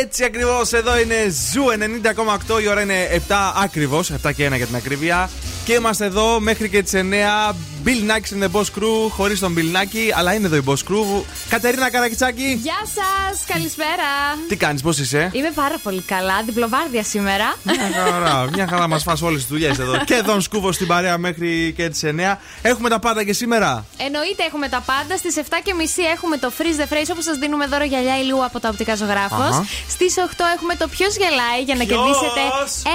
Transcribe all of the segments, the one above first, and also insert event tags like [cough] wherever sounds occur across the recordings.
Έτσι ακριβώς εδώ είναι Zoo 90,8. Η ώρα είναι 7 ακριβώς, 7 και 1 για την ακρίβεια. Και είμαστε εδώ μέχρι και τις 9. Bill Nakis and the Boss Crew, χωρίς τον Bill Nakis, αλλά είναι εδώ η Boss Crew. Κατερίνα Καρακιτσάκη. Γεια σας, καλησπέρα. Τι κάνεις, πώς είσαι; Είμαι πάρα πολύ καλά, διπλοβάρδια σήμερα. Μια χαρά, [laughs] μια χαρά μας φά όλες τις δουλειές εδώ. και Δον Σκούφο στην παρέα μέχρι και τις 9. Έχουμε τα πάντα και σήμερα; Εννοείται έχουμε τα πάντα. Στις 7.30 έχουμε το Freeze the Phrase, όπως σας δίνουμε δώρο γυαλιά ηλίου από τα οπτικά ζωγράφος. Στις 8 έχουμε το Ποιος γελάει για να κερδίσετε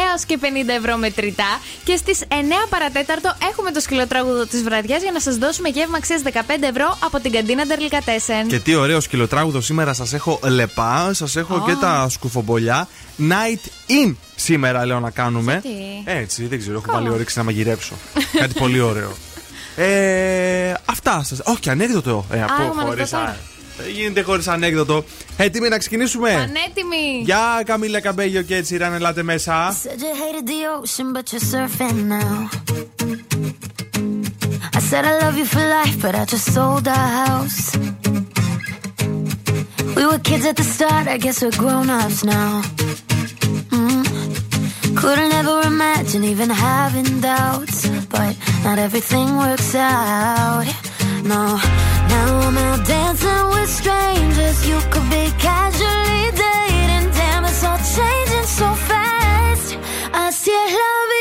έως και 50 ευρώ μετρητά. Και στις 9 παρατέταρτο έχουμε το σκυλοτράγουδο της βραδιάς για να σας δώσουμε γεύμα αξίας 15 ευρώ από την καντίνα Ντερλικατέσεν. Και τι ωραίο σκυλοτράγουδο σήμερα σας έχω λεπά, σας έχω και τα σκουφομπολιά. Night in σήμερα λέω να κάνουμε. Γιατί; Έτσι, δεν ξέρω, έχω βάλει όρεξη να μαγειρέψω. Κάτι πολύ ωραίο. [laughs] Ε, αυτά σα. Όχι, ανέκδοτο. Ε, από μα χωρίς ανεκδοτό. α- Δεν γίνεται χωρί ανέκδοτο. Έτοιμοι να ξεκινήσουμε. Πανέτοιμη! Γεια Καμίλα Καμπέγιο και έτσι ραν, ελάτε μέσα. Said you hated the ocean, but you're surfing now. I said I love you for life, but I just sold our house. We were kids at the start, I guess we're grown ups now. Mm. Couldn't ever imagine even having doubts, but not everything works out. No, now I'm out dancing with strangers. You could be casually dating, damn, it's all changing so fast. Así es la vida,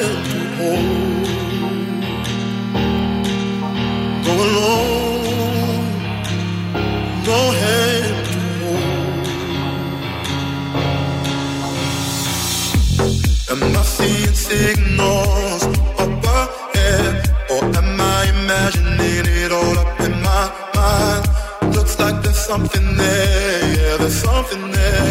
something there, yeah, there's something there.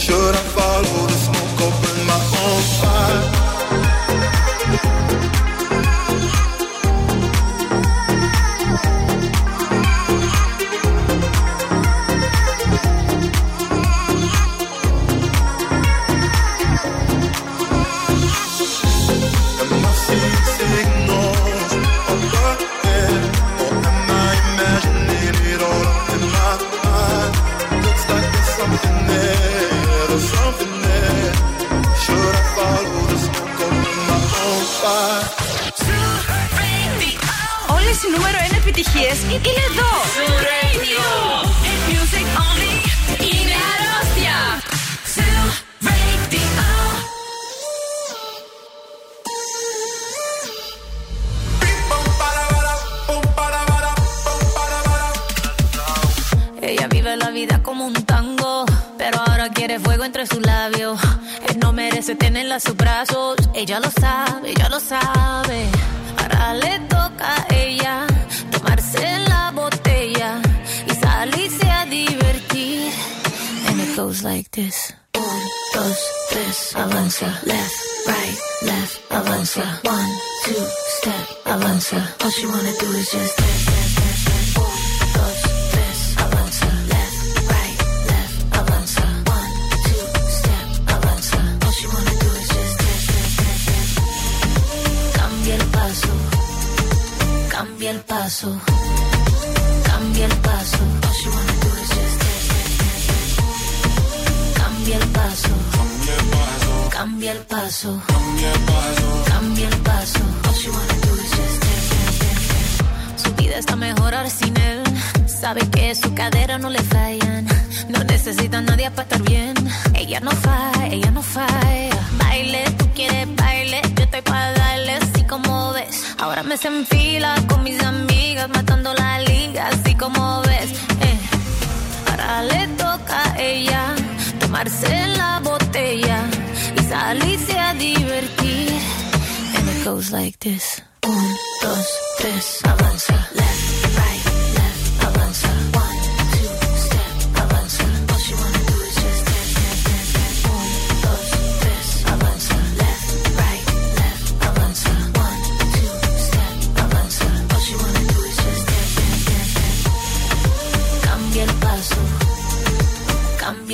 Should I follow the smoke burn my own fire? νούμερο 1 επιτυχίες είναι εδώ. Hit music only. Είναι αρρώστια. Ella vive la vida como un tango, pero ahora quiere fuego entre sus labios. Él no merece tenerla a sus brazos, ella lo sabe, ella lo sabe. Avanza. Left, right, left, avanza. One, two, step, avanza. All she wanna do is just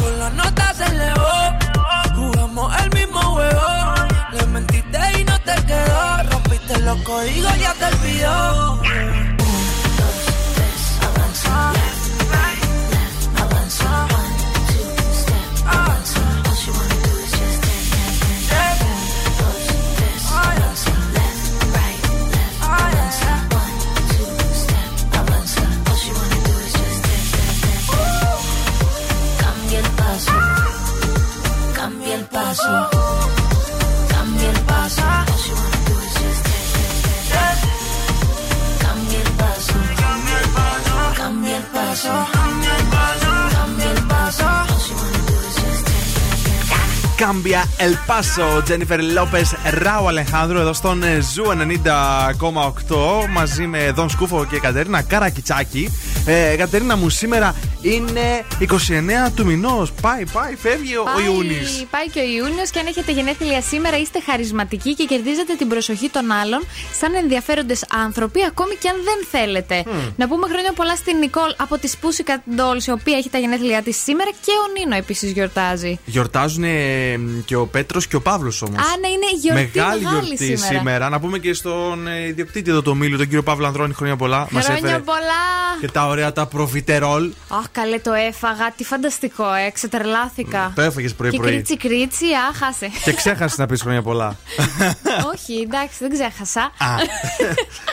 Con la nota se elevó. Jugamos el mismo juego. Le mentiste y no te quedó. Rompiste los códigos, ya te olvidó. Dance. Cambia el Paso, Τζένιφερ Λόπεζ, Ράου Αλεχάντρο, εδώ στον ε, Zoo 90,8 μαζί με Δον Σκούφο και Κατερίνα Καρακιτσάκη. Ε, Κατερίνα μου, σήμερα είναι 29 του μηνός. Πάει, πάει, φεύγει ο Πάει- Ιούνις. Πάει και ο Ιούνιος και αν έχετε γενέθλια σήμερα είστε χαρισματικοί και κερδίζετε την προσοχή των άλλων σαν ενδιαφέροντες άνθρωποι, ακόμη και αν δεν θέλετε. Να πούμε χρόνια πολλά στην Νικόλ από τη Pussycat Dolls, η οποία έχει τα γενέθλιά της σήμερα και ο Νίνο επίσης γιορτάζει. Γιορτάζουν και ο Πέτρος και ο Παύλος όμως. Α, ναι, είναι γιορτή Μεγάλη μεγάλη γιορτή σήμερα. σήμερα. Να πούμε και στον ε, ιδιοκτήτη εδώ του μήλου, τον κύριο Παύλο Ανδρώνη, χρόνια πολλά. Μας Χρόνια έφερε πολλά! και τα ωραία τα προφιτερόλ. Αχ, καλέ το έφαγα. Τι φανταστικό, ε. Ξετρελάθηκα. Το έφαγες Και πρωί-πρωί. κρίτσι κρίτσι, α, χάσε. Και ξέχασες να πεις χρόνια πολλά. Όχι, εντάξει, δεν ξέχασα. Α.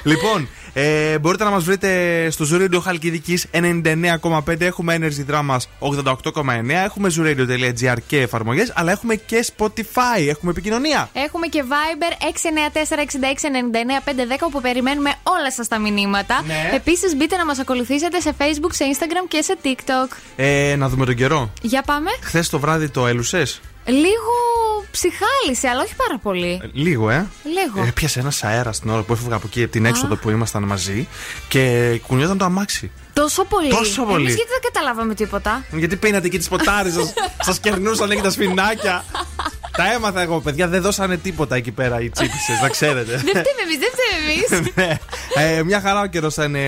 λοιπόν, ε, μπορείτε να μας βρείτε στο Zuradio Χαλκιδικής 99,5. Έχουμε Energy Drama 88,9. Έχουμε zuradio.gr και εφαρμογές. Αλλά έχουμε και Spotify. Έχουμε επικοινωνία. Έχουμε και Viber 694-6699-510 όπου περιμένουμε όλα σας τα μηνύματα. Ναι. Επίσης, μπείτε να μας ακολουθήσετε σε Facebook, σε Instagram και σε TikTok. Ε, να δούμε τον καιρό. Για πάμε. Χθες το βράδυ το έλουσες; Λίγο ψυχάλισε, αλλά όχι πάρα πολύ. Λίγο, ε. Λίγο. Ε, πιάσε ένας αέρας την ώρα που έφευγα από εκεί, την έξοδο που ήμασταν μαζί και κουνιόταν το αμάξι. Τόσο πολύ. Τόσο πολύ. Εμείς γιατί δεν καταλάβαμε τίποτα; Γιατί πίνατε εκεί τις ποτάρες σας, [laughs] σας κερνούσαν εκεί τα σφινάκια. Τα έμαθα εγώ, παιδιά, δεν δώσανε τίποτα εκεί πέρα οι τσίπησες, να ξέρετε. δεν φταίμε εμείς, δεν φταίμε εμείς. [laughs] Ναι. Ε, μια χαρά ο καιρός θα είναι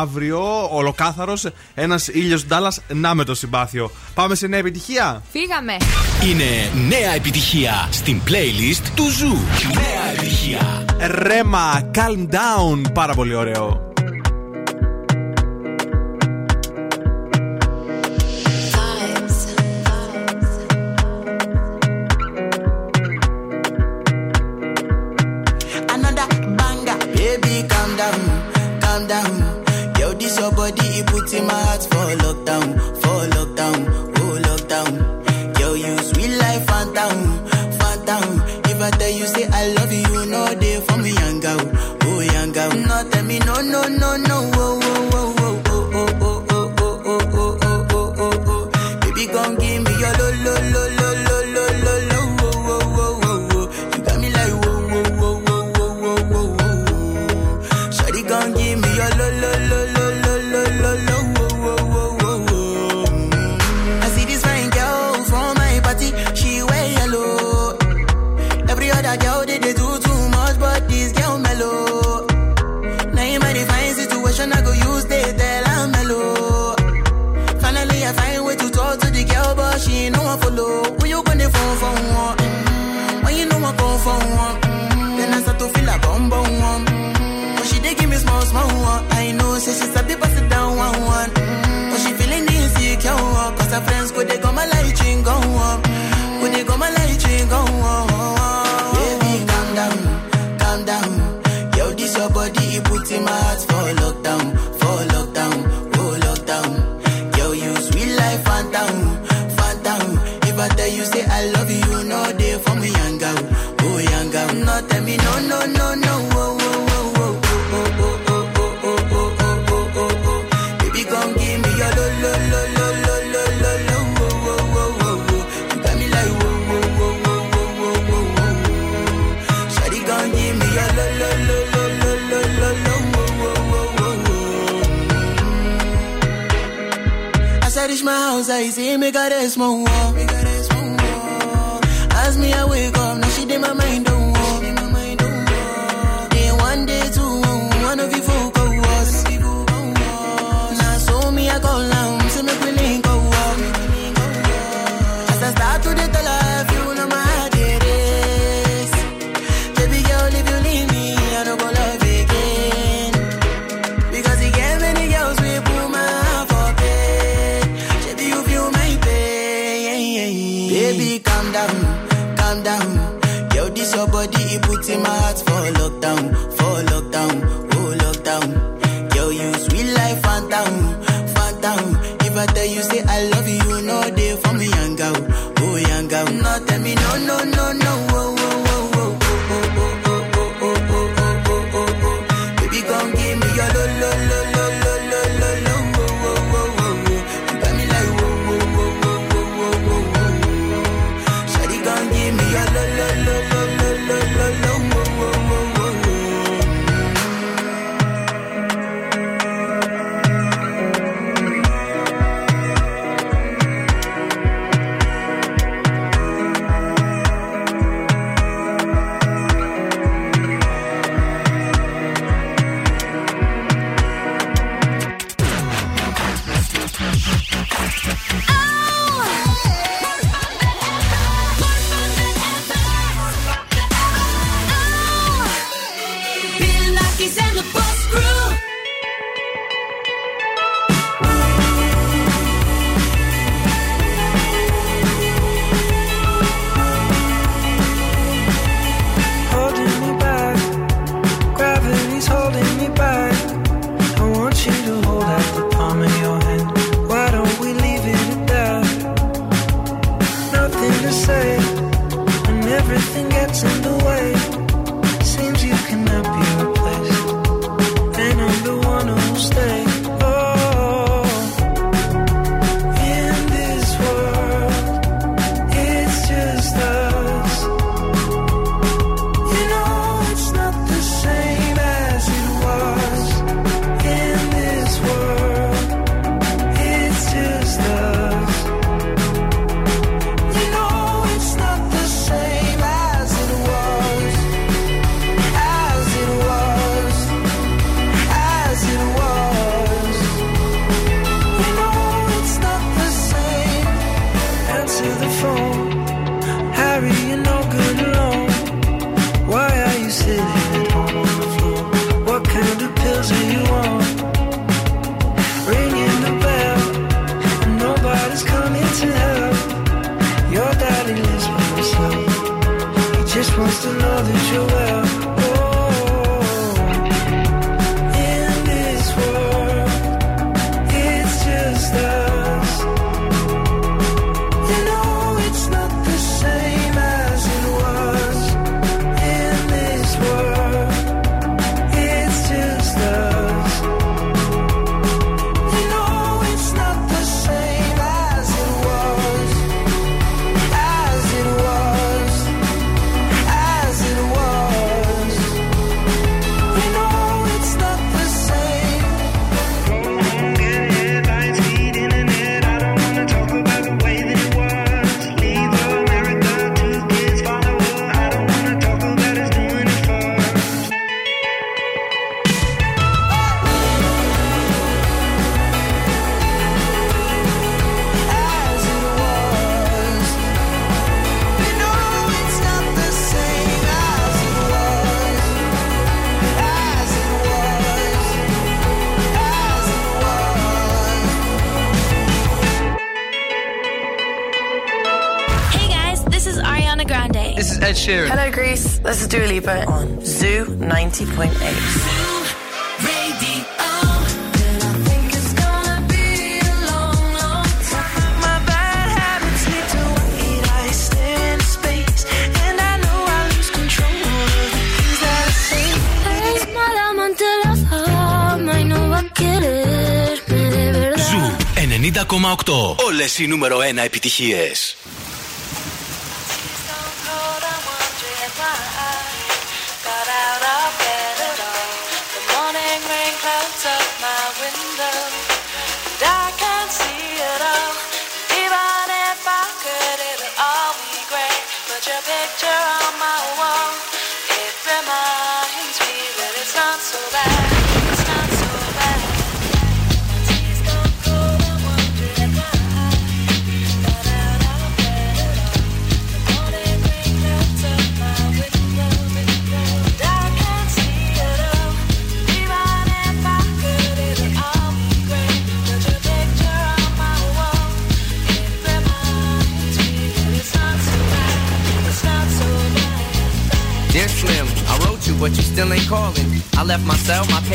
αύριο, ολοκάθαρος, ένας ήλιος ντάλα, να με το συμπάθιο. Πάμε σε νέα επιτυχία. Φύγαμε. Είναι νέα επιτυχία στην playlist του Zoo. Νέα επιτυχία. Rema, calm down. Πάρα πολύ ωραίο. right there, you Me got a wall. is Dua Lipa on Zoo 90.8. Ζου 90,8. Όλες οι νούμερο 1 επιτυχίες.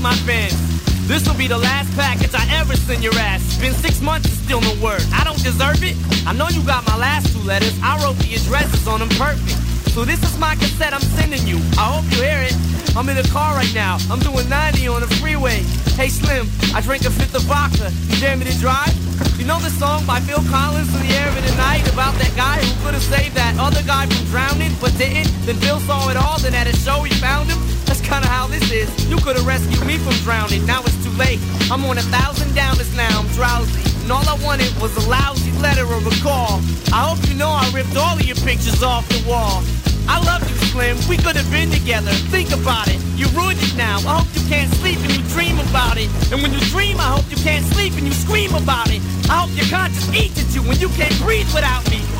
Write my fans. This will be the last package I ever send your ass. It's been six months and still no word. I don't deserve it. I know you got my last two letters. I wrote the addresses on them perfect. So this is my cassette I'm sending you. I hope you hear it. I'm in the car right now. I'm doing 90 on the freeway. Hey Slim, I drank a fifth of vodka. You dare me to drive? You know the song by Phil Collins in the air of the night about that guy who could have saved that other guy from drowning but didn't? Then Phil saw it all, then at a show he found him. That's kinda how this is. You could have rescued me from drowning. Now it's too late. I'm on a thousand downers now. I'm drowsy. And all I wanted was a lousy letter or a call. I hope you know I ripped all of your pictures off the wall. I love you, Slim. We could have been together. Think about it. You ruined it now. I hope you can't sleep and you dream about it. And when you dream, I hope you can't sleep and you scream about it. I hope your conscience eats at you when you can't breathe without me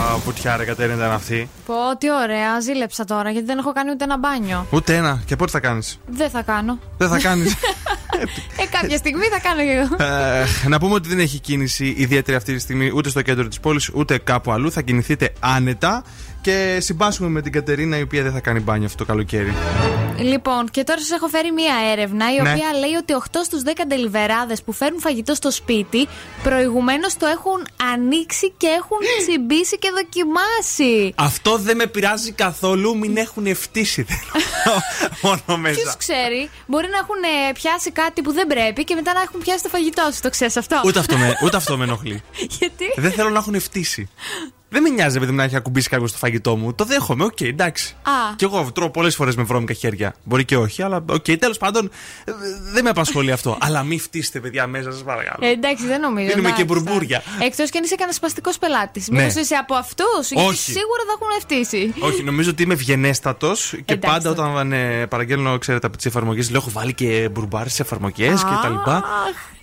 βουτιά ρε Κατέρινα ήταν αυτή. Πω, τι ωραία, ζήλεψα τώρα γιατί δεν έχω κάνει ούτε ένα μπάνιο. Ούτε ένα. Και πότε θα κάνεις; Δεν θα κάνω. Δεν θα κάνεις. [laughs] Ε, κάποια στιγμή θα κάνω και εγώ. ε, να πούμε ότι δεν έχει κίνηση ιδιαίτερη αυτή τη στιγμή ούτε στο κέντρο της πόλης ούτε κάπου αλλού. Θα κινηθείτε άνετα και συμπάσχουμε με την Κατερίνα η οποία δεν θα κάνει μπάνιο αυτό το καλοκαίρι. Λοιπόν, και τώρα σας έχω φέρει μία έρευνα η Ναι. οποία λέει ότι 8 στους 10 ντελιβεράδες που φέρνουν φαγητό στο σπίτι προηγουμένως το έχουν ανοίξει και έχουν τσιμπήσει και δοκιμάσει. Αυτό δεν με πειράζει καθόλου, μην έχουν φτύσει. θέλω. [laughs] Μόνο μέσα. Ποιος ξέρει, μπορεί να έχουν ε, πιάσει κάτι που δεν πρέπει και μετά να έχουν πιάσει το φαγητό σου. Το ξέρεις αυτό; Ούτε αυτό, με, ούτε αυτό με ενοχλεί. [laughs] Γιατί; δεν θέλω να έχουν φτύσει. Δεν με νοιάζει επειδή να έχει ακουμπήσει κάποιος το φαγητό μου. Το δέχομαι, οκ, εντάξει. Α. Κι εγώ τρώω πολλές φορές με βρώμικα χέρια. Μπορεί και όχι, αλλά οκ, τέλος πάντων ε, δεν με απασχολεί αυτό. αλλά μην φτύστε, παιδιά, μέσα σας παρακαλώ. Ε, εντάξει, δεν νομίζω. Δίνουμε και εντάξει, μπουρμπούρια. Εκτός και αν είσαι κανένας σπαστικός πελάτης. Ναι. Μήπως είσαι από αυτούς, γιατί Όχι. σίγουρα θα έχουν ευτύσει. Όχι, νομίζω ότι είμαι ευγενέστατος και Εντάξει. πάντα όταν ε, παραγγέλνω, ξέρετε, από τις εφαρμογές, λέω έχω βάλει και μπουρμπάρι σε εφαρμογές και τα λοιπά.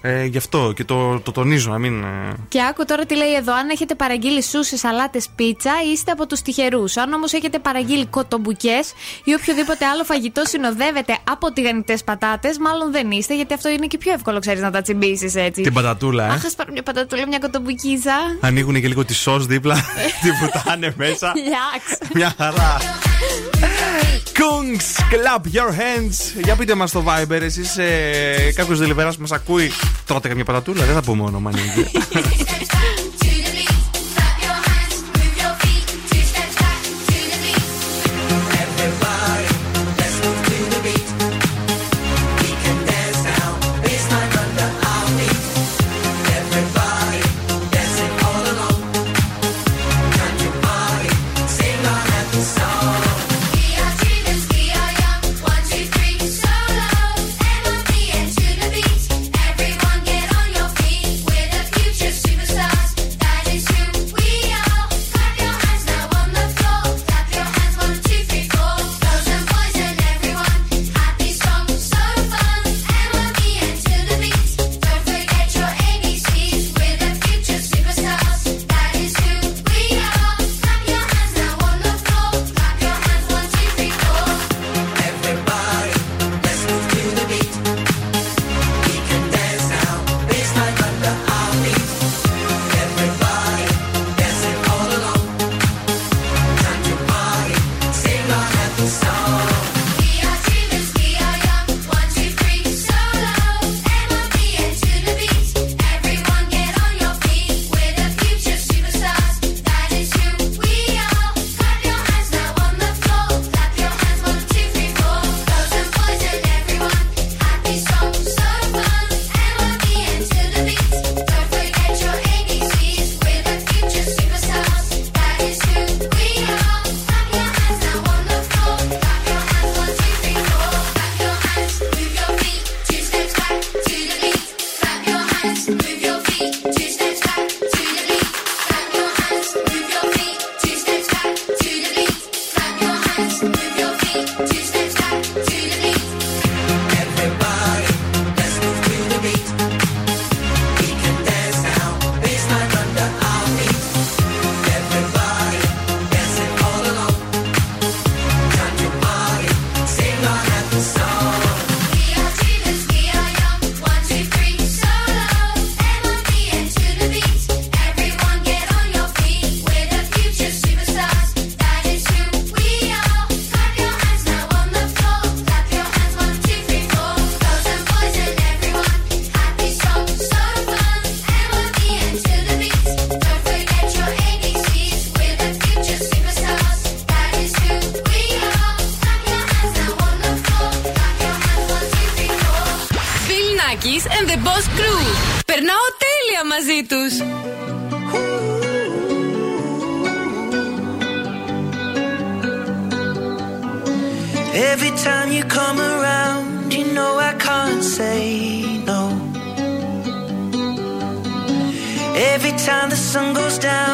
Ε, γι' αυτό και το, το τονίζω, να μην. ε, Και άκου τώρα τι λέει εδώ. Αν έχετε παραγγείλει σούσι, σαλάτες, πίτσα, είστε από τους τυχερούς. Αν όμως έχετε παραγγείλει κοτομπουκέ ή οποιοδήποτε άλλο φαγητό συνοδεύεται από τηγανιτές πατάτες, μάλλον δεν είστε, γιατί αυτό είναι και πιο εύκολο, ξέρεις, να τα τσιμπήσεις έτσι. Την πατατούλα, ε. Αχ, ας πάρω μια πατατούλα, μια κοτομπουκίζα. Ανοίγουν και λίγο τη σο δίπλα, [laughs] τη βουτάνε μέσα. Λιάξ. Μια χαρά. Kungs, clap your hands. Για πείτε μας στο Viber, εσείς ε, κάποιος δελιβερά που μας ακούει. Τρώτε καμιά πατατούλα, δεν θα πούμε όνομα. [laughs]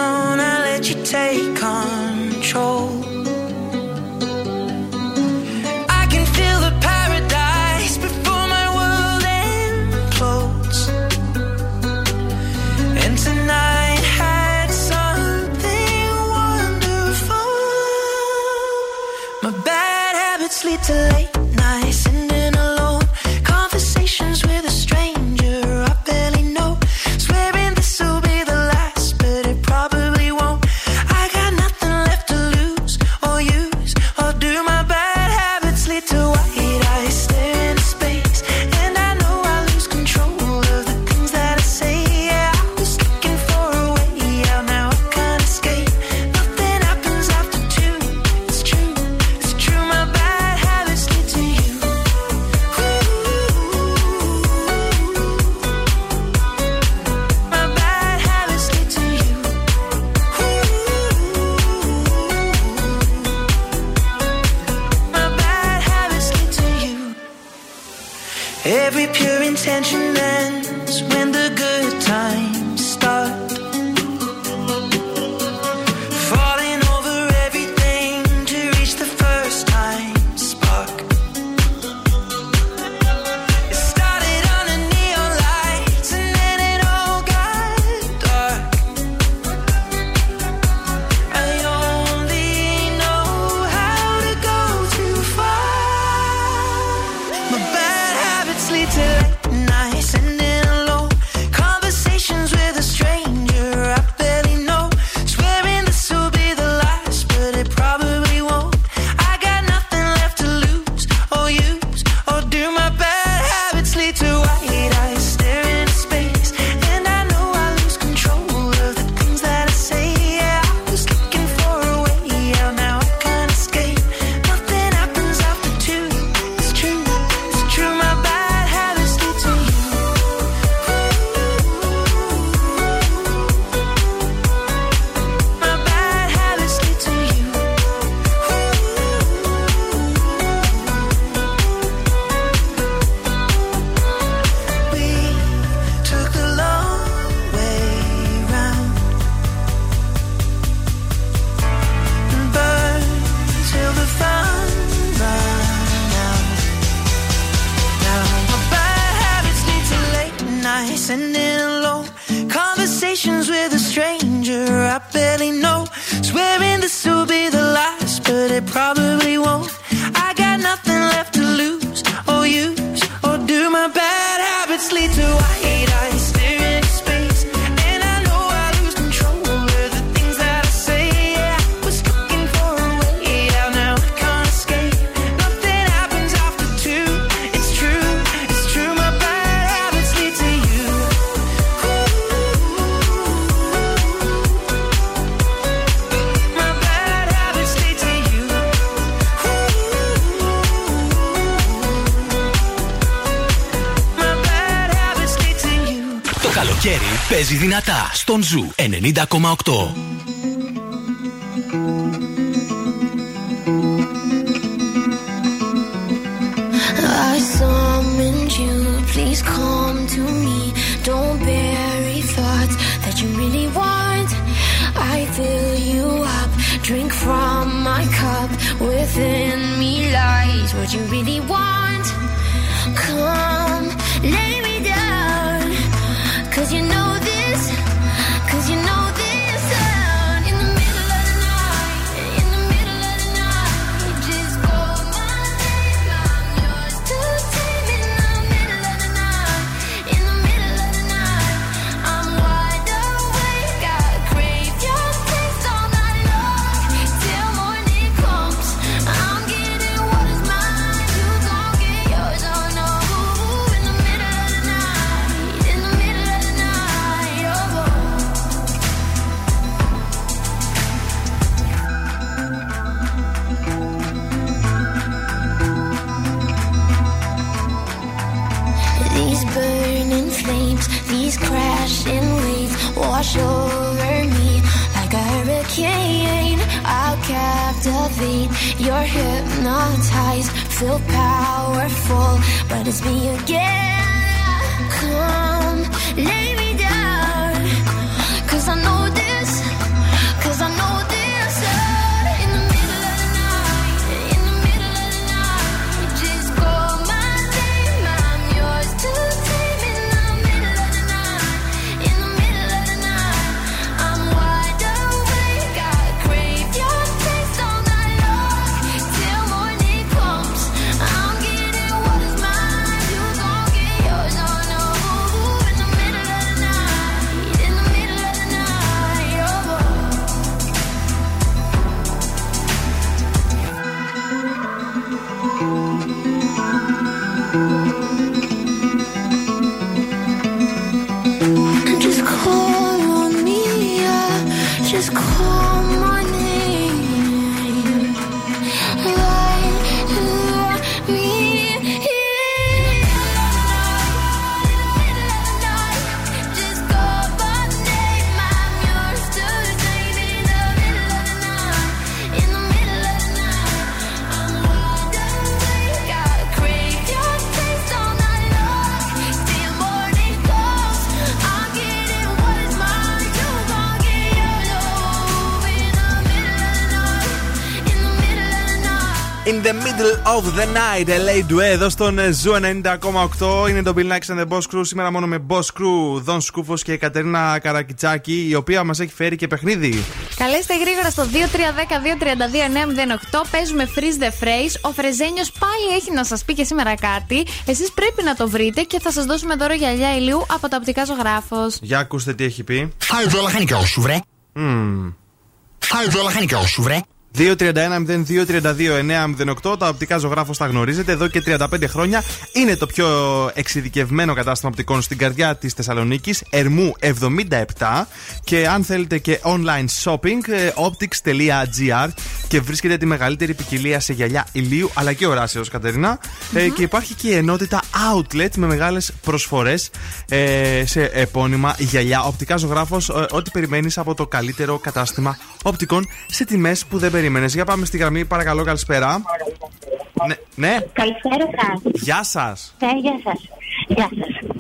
down, I let you take control. I can feel the paradise before my world implodes. And tonight had something wonderful. My bad habits lead to late. καλοκαίρι παίζει δυνατά στον Ζου 90,8. I summoned you, please come to me. Don't bury thoughts that you really want. I fill you up, drink from my cup. Within me lies what you really want. In the middle of the night, Elley Duhé εδώ στον ε, Zoo 90,8. Είναι το Bill Nakis and the Boss Crew. Σήμερα μόνο με Boss Crew, Δον Σκούφος και η Κατερίνα Καρακιτσάκη, η οποία μας έχει φέρει και παιχνίδι. Καλέστε γρήγορα στο 2310-232-908. Παίζουμε freeze the phrase. Ο Φρεζένιος πάλι έχει να σας πει και σήμερα κάτι. Εσείς πρέπει να το βρείτε και θα σας δώσουμε δώρο γυαλιά ηλίου από τα οπτικά ζωγράφος. Για ακούστε τι έχει πει. Φάε τα λαχανικά σου βρε. Μμμ. Φάει όλα χανικά σου βρε. 231-0232-908. Τα οπτικά ζωγράφος τα γνωρίζετε εδώ και 35 χρόνια. Είναι το πιο εξειδικευμένο κατάστημα οπτικών στην καρδιά της Θεσσαλονίκης, Ερμού 77. Και αν θέλετε και online shopping, ε, optics.gr και βρίσκεται τη μεγαλύτερη ποικιλία σε γυαλιά ηλίου αλλά και οράσεως, Κατερίνα. Ε, και υπάρχει και η ενότητα outlet με μεγάλες προσφορές ε, σε επώνυμα γυαλιά. Οπτικά ζωγράφος, ό,τι περιμένεις από το καλύτερο κατάστημα οπτικών σε τιμές που δεν περίμενες. Για πάμε στη γραμμή, παρακαλώ, καλησπέρα. Ναι, ναι. Καλησπέρα σας. γεια σας. Ναι, γεια σας. Γεια σας.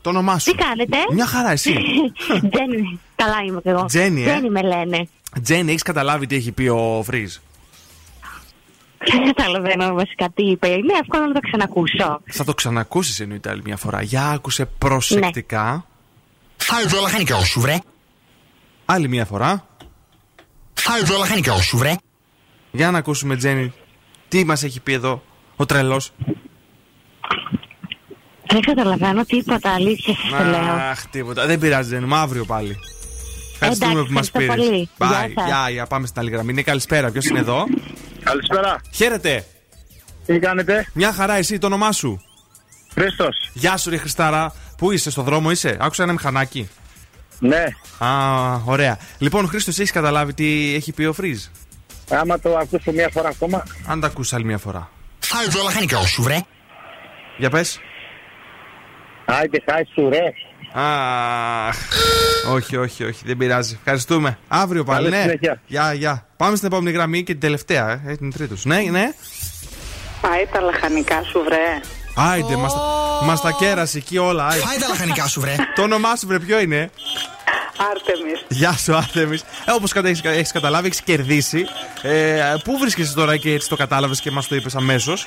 Το όνομά σου. Τι κάνετε, Μια χαρά, εσύ. [laughs] Τζένι. Καλά είμαι και εγώ. Τζένι, ε. Τζένι με λένε. Τζένι, έχεις καταλάβει τι έχει πει ο Φρίζ; Δεν καταλαβαίνω βασικά τι είπε. Είναι εύκολο να το ξανακούσω. Θα το ξανακούσεις εννοείται άλλη μια φορά. Για άκουσε προσεκτικά. Φάει όλα χανικά σου βρε. Άλλη μια φορά. Φάει όλα χανικά σου βρε. Για να ακούσουμε, Τζένι, τι μας έχει πει εδώ ο τρελός. Δεν καταλαβαίνω τίποτα, αλήθεια σας το λέω. Αχ, τίποτα. Δεν πειράζει, Τζένι, μου αύριο πάλι. Ευχαριστούμε Εντάξει, που μας ευχαριστώ πήρες. πολύ. Γεια σας. Γεια, γεια, πάμε στην άλλη γραμμή. Ναι, καλησπέρα. Ποιος είναι εδώ; Καλησπέρα. Χαίρετε. Τι κάνετε; Μια χαρά, εσύ, το όνομά σου. Χρήστος. Γεια σου, ρε Χριστάρα. Πού είσαι, στο δρόμο είσαι; Άκουσα ένα μηχανάκι. Ναι. Α, ωραία. Λοιπόν, Χρήστος, έχεις καταλάβει τι έχει πει ο Φρίζ; Άμα το ακούσω μία φορά ακόμα. Αν τα ακούσει άλλη μια φορά. Φάει όλα χανικά σου βρε. Για πες. Άιντε, χάι σου ρε. Αχ. όχι, όχι, όχι, δεν πειράζει. Ευχαριστούμε. Αύριο πάλι, Καλή ναι. συνέχεια. Γεια, γεια. Πάμε στην επόμενη γραμμή και την τελευταία, ε. ε, την τρίτου. Ναι, ναι. Φάε τα λαχανικά σου, βρε. Άιντε, μας, τα- μας τα κέρασε εκεί όλα. άιντε. Φάε τα λαχανικά σου βρε. Το όνομά σου, βρε, ποιο είναι; Άρτεμις. Γεια σου, Άρτεμι. Ε, Όπως έχεις καταλάβει, έχεις κερδίσει. Ε, πού βρίσκεσαι τώρα και έτσι το κατάλαβες και μας το είπες αμέσως;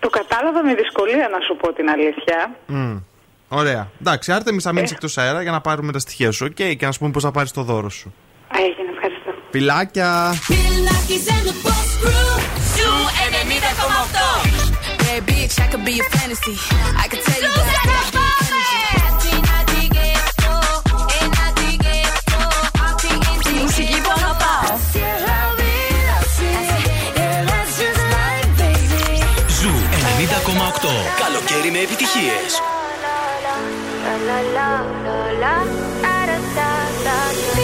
Το κατάλαβα με δυσκολία να σου πω την αλήθεια. Ωραία. Εντάξει, Άρτεμι, θα μείνεις εκτός αέρα για να πάρουμε τα στοιχεία σου. Οκ, και να σου πούμε πώς θα πάρεις το δώρο σου. Έγινε, ευχαριστώ. Φιλάκια. Bad bitch, I could be a fantasy. I could tell you that I got Τη μουσική που αγαπάω. Ζου 90,8. Καλοκαίρι με επιτυχίες. People say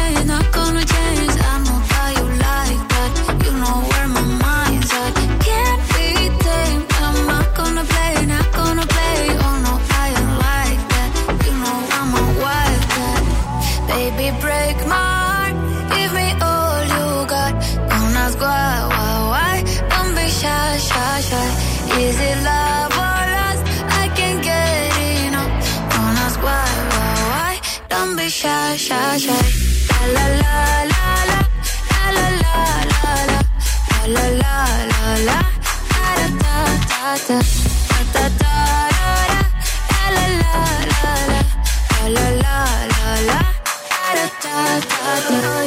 shy, shy. La la la la la la la la la la la la la la da da da da da da da la la la la la la la la da da da da.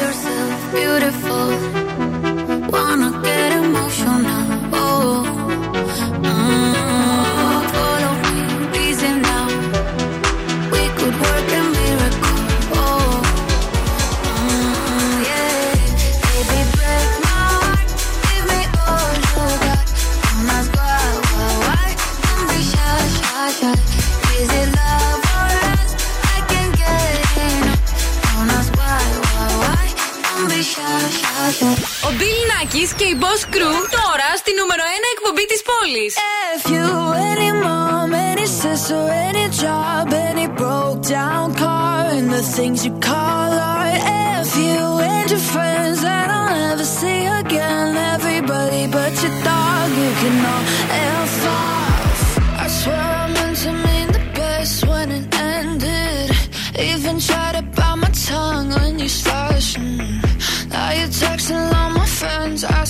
Bill Nackis και η Boss Crew τώρα στη νούμερο 1 εκπομπή της πόλης. If you any mom, any sister, any job, any broke down car, and the things you call art. If you and your friends that I'll never see again, everybody but your dog, you can all F off. I swear I meant to mean the best when it ended. Even tried to bite my tongue when you started. mm. Now you're texting all my friends,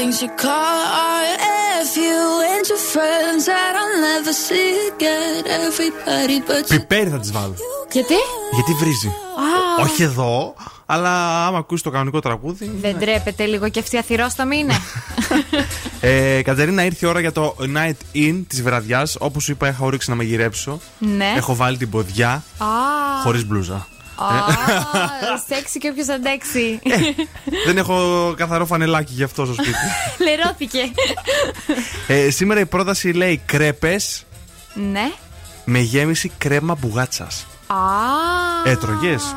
Things you call art. If you and your friends that I'll never see again. Everybody but you. Πιπέρι θα τις βάλω. Γιατί; Γιατί βρίζει. Α, Όχι εδώ, αλλά άμα ακούσεις το κανονικό τραγούδι. Δεν τρέπεται λίγο και αυτή αθυρόστομη είναι. [laughs] Ε, Κατερίνα, ήρθε η ώρα για το night in της βραδιάς. Όπως σου είπα, είχα όρεξη να μαγειρέψω. ναι. Έχω βάλει την ποδιά Α, χωρίς μπλούζα. Α, σεξι και όποιος αντέξει. Δεν έχω καθαρό φανελάκι γι' αυτό στο σπίτι. Λερώθηκε. ε, σήμερα η πρόταση λέει κρέπες ναι. με γέμιση κρέμα μπουγάτσας. Α. Έτρωγες;